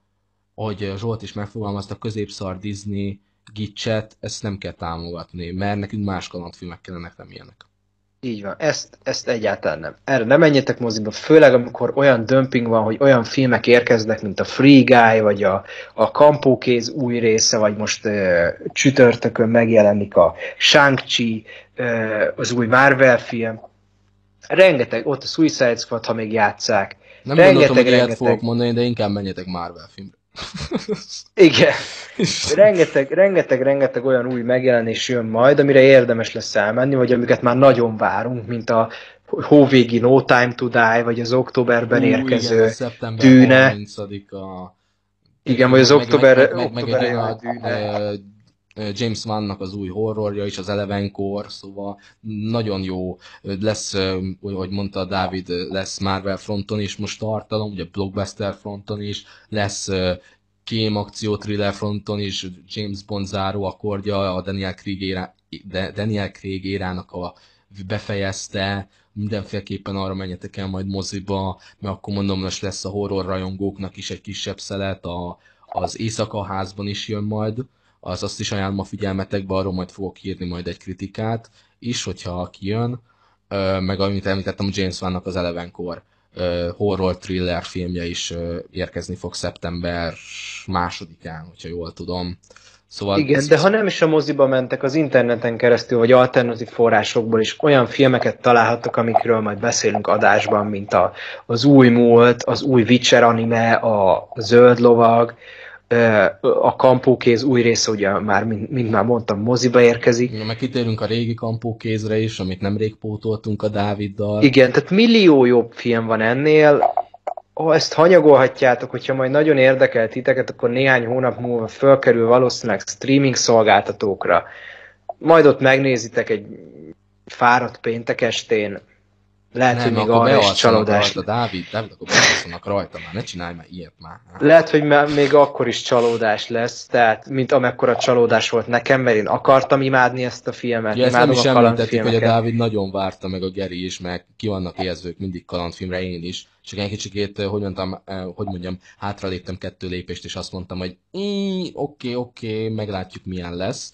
ahogy Zsolt is megfogalmazta, középszar Disney gicset, ezt nem kell támogatni, mert nekünk más kalandfilmek kellenek, nem ilyenek. Így van, ezt, ezt egyáltalán nem. Erre nem menjetek moziba, főleg amikor olyan dömping van, hogy olyan filmek érkeznek, mint a Free Guy, vagy a, a Kampókéz új része, vagy most uh, csütörtökön megjelenik a Shang-Chi, uh, az új Marvel film. Rengeteg, ott a Suicide Squad, ha még játszák. Nem Rengeteg, gondoltam, hogy ilyet rengeteg. fogok mondani, de inkább menjetek Marvel filmre. Igen, rengeteg, rengeteg, rengeteg olyan új megjelenés jön majd, amire érdemes lesz elmenni, vagy amiket már nagyon várunk, mint a hóvégi No Time to Die, vagy az októberben Ú, érkező igen, Dűne. 30-a. Igen, vagy az Meg- október- meg, meg, meg, október meg a, Dűne. ö, ö, James Wan-nak az új horrorja is, az Elevenkor, szóval nagyon jó lesz, ö, ahogy mondta Dávid, lesz Marvel fronton is most tartalom, ugye blockbuster fronton is, lesz kém akció thriller fronton is, James Bond záró akkordja, a Daniel Craig, érá, Daniel Craig érának a befejezte, mindenféleképpen arra menjetek el majd moziba, mert akkor mondom, most lesz a horror rajongóknak is egy kisebb szelet, a, az Éjszaka házban is jön majd, az azt is ajánlom a figyelmetekbe, arról majd fogok írni majd egy kritikát is, hogyha kijön, meg amit említettem, James Vannak az Elevenkor horror thriller filmje is érkezni fog szeptember másodikán, hogyha jól tudom. Szóval Igen, de ha nem is a moziba mentek, az interneten keresztül, vagy alternatív forrásokból is olyan filmeket találhattak, amikről majd beszélünk adásban, mint a, az új múlt, az új Witcher anime, a zöld lovag, a kampókéz új része ugye már, mint, mint már mondtam, moziba érkezik. Ja, meg kitérünk a régi kampókézre is, amit nemrég pótoltunk a Dáviddal. Igen, tehát millió jobb film van ennél, ha ezt hanyagolhatjátok, hogyha majd nagyon érdekel titeket, akkor néhány hónap múlva fölkerül valószínűleg streaming szolgáltatókra. Majd ott megnézitek egy fáradt péntek estén, lehet, nem, hogy még arra is csalódás. Rajta, Dávid, Dávid, akkor bealszanak rajta már, ne csinálj már ilyet már. Lehet, hogy még akkor is csalódás lesz, tehát mint amekkora csalódás volt nekem, mert én akartam imádni ezt a filmet. Ugye ezt nem is említettük, hogy a Dávid nagyon várta, meg a Geri is, meg ki vannak érzők mindig kalandfilmre, én is. Csak egy kicsikét, eh, hogy mondtam, eh, hogy mondjam, hátraléptem kettő lépést, és azt mondtam, hogy oké, oké, okay, meglátjuk milyen lesz.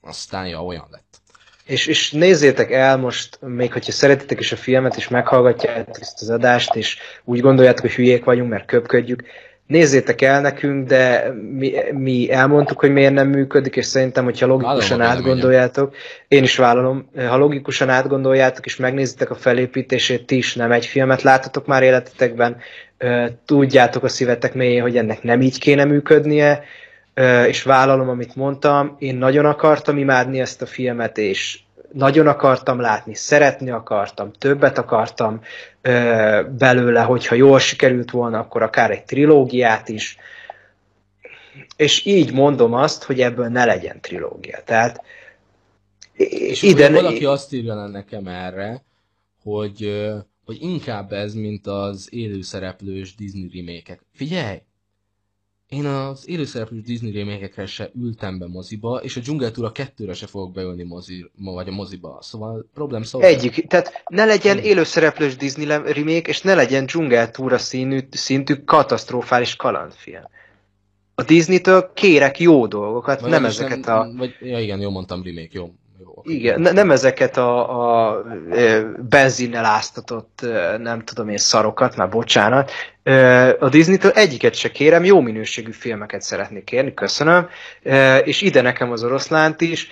Aztán ja, olyan lett. És, és nézzétek el most, még hogyha szeretitek is a filmet, és meghallgatjátok ezt az adást, és úgy gondoljátok, hogy hülyék vagyunk, mert köpködjük, nézzétek el nekünk, de mi, mi elmondtuk, hogy miért nem működik, és szerintem, hogyha logikusan vállalom átgondoljátok, én is vállalom, ha logikusan átgondoljátok, és megnézitek a felépítését, ti is nem egy filmet láttatok már életetekben, tudjátok a szívetek mélyén, hogy ennek nem így kéne működnie, és vállalom, amit mondtam, én nagyon akartam imádni ezt a filmet, és nagyon akartam látni, szeretni akartam, többet akartam belőle, hogyha jól sikerült volna, akkor akár egy trilógiát is, és így mondom azt, hogy ebből ne legyen trilógia. Tehát és ide... valaki azt írja nekem erre, hogy, hogy inkább ez, mint az élőszereplős Disney remékek. Figyelj! Én az élőszereplős Disney remékekre se ültem be moziba, és a Dzsungeltúra kettőre se fogok beülni mozi, vagy a moziba. Szóval problém szóval. Egyik, tehát ne legyen élőszereplős Disney remake, és ne legyen Dzsungeltúra színű, szintű katasztrofális kalandfilm. A Disney-től kérek jó dolgokat, vagy nem ezeket nem, a... Vagy, ja igen, jó mondtam remake, jó. Igen, ne, nem ezeket a, a benzinnel áztatott, nem tudom én, szarokat, már bocsánat. A Disney-től egyiket se kérem, jó minőségű filmeket szeretnék kérni, köszönöm. És ide nekem az oroszlánt is.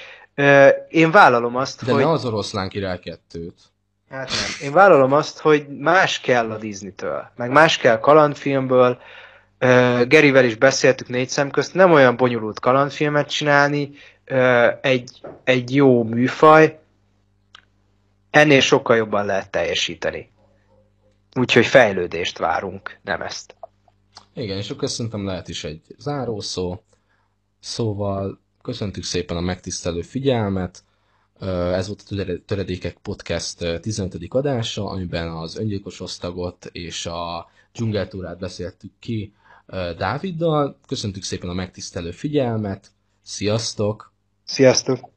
Én vállalom azt, De hogy... ne az oroszlán király kettőt. Hát nem. Én vállalom azt, hogy más kell a Disney-től, meg más kell kalandfilmből. Gerivel is beszéltük négy szem közt, nem olyan bonyolult kalandfilmet csinálni, egy, egy jó műfaj, ennél sokkal jobban lehet teljesíteni. Úgyhogy fejlődést várunk, nem ezt. Igen, és akkor szerintem lehet is egy zárószó. Szóval köszöntük szépen a megtisztelő figyelmet. Ez volt a Töredékek Podcast 15. adása, amiben az öngyilkos osztagot és a dzsungeltúrát beszéltük ki Dáviddal. Köszöntük szépen a megtisztelő figyelmet. Sziasztok! Sziasztok!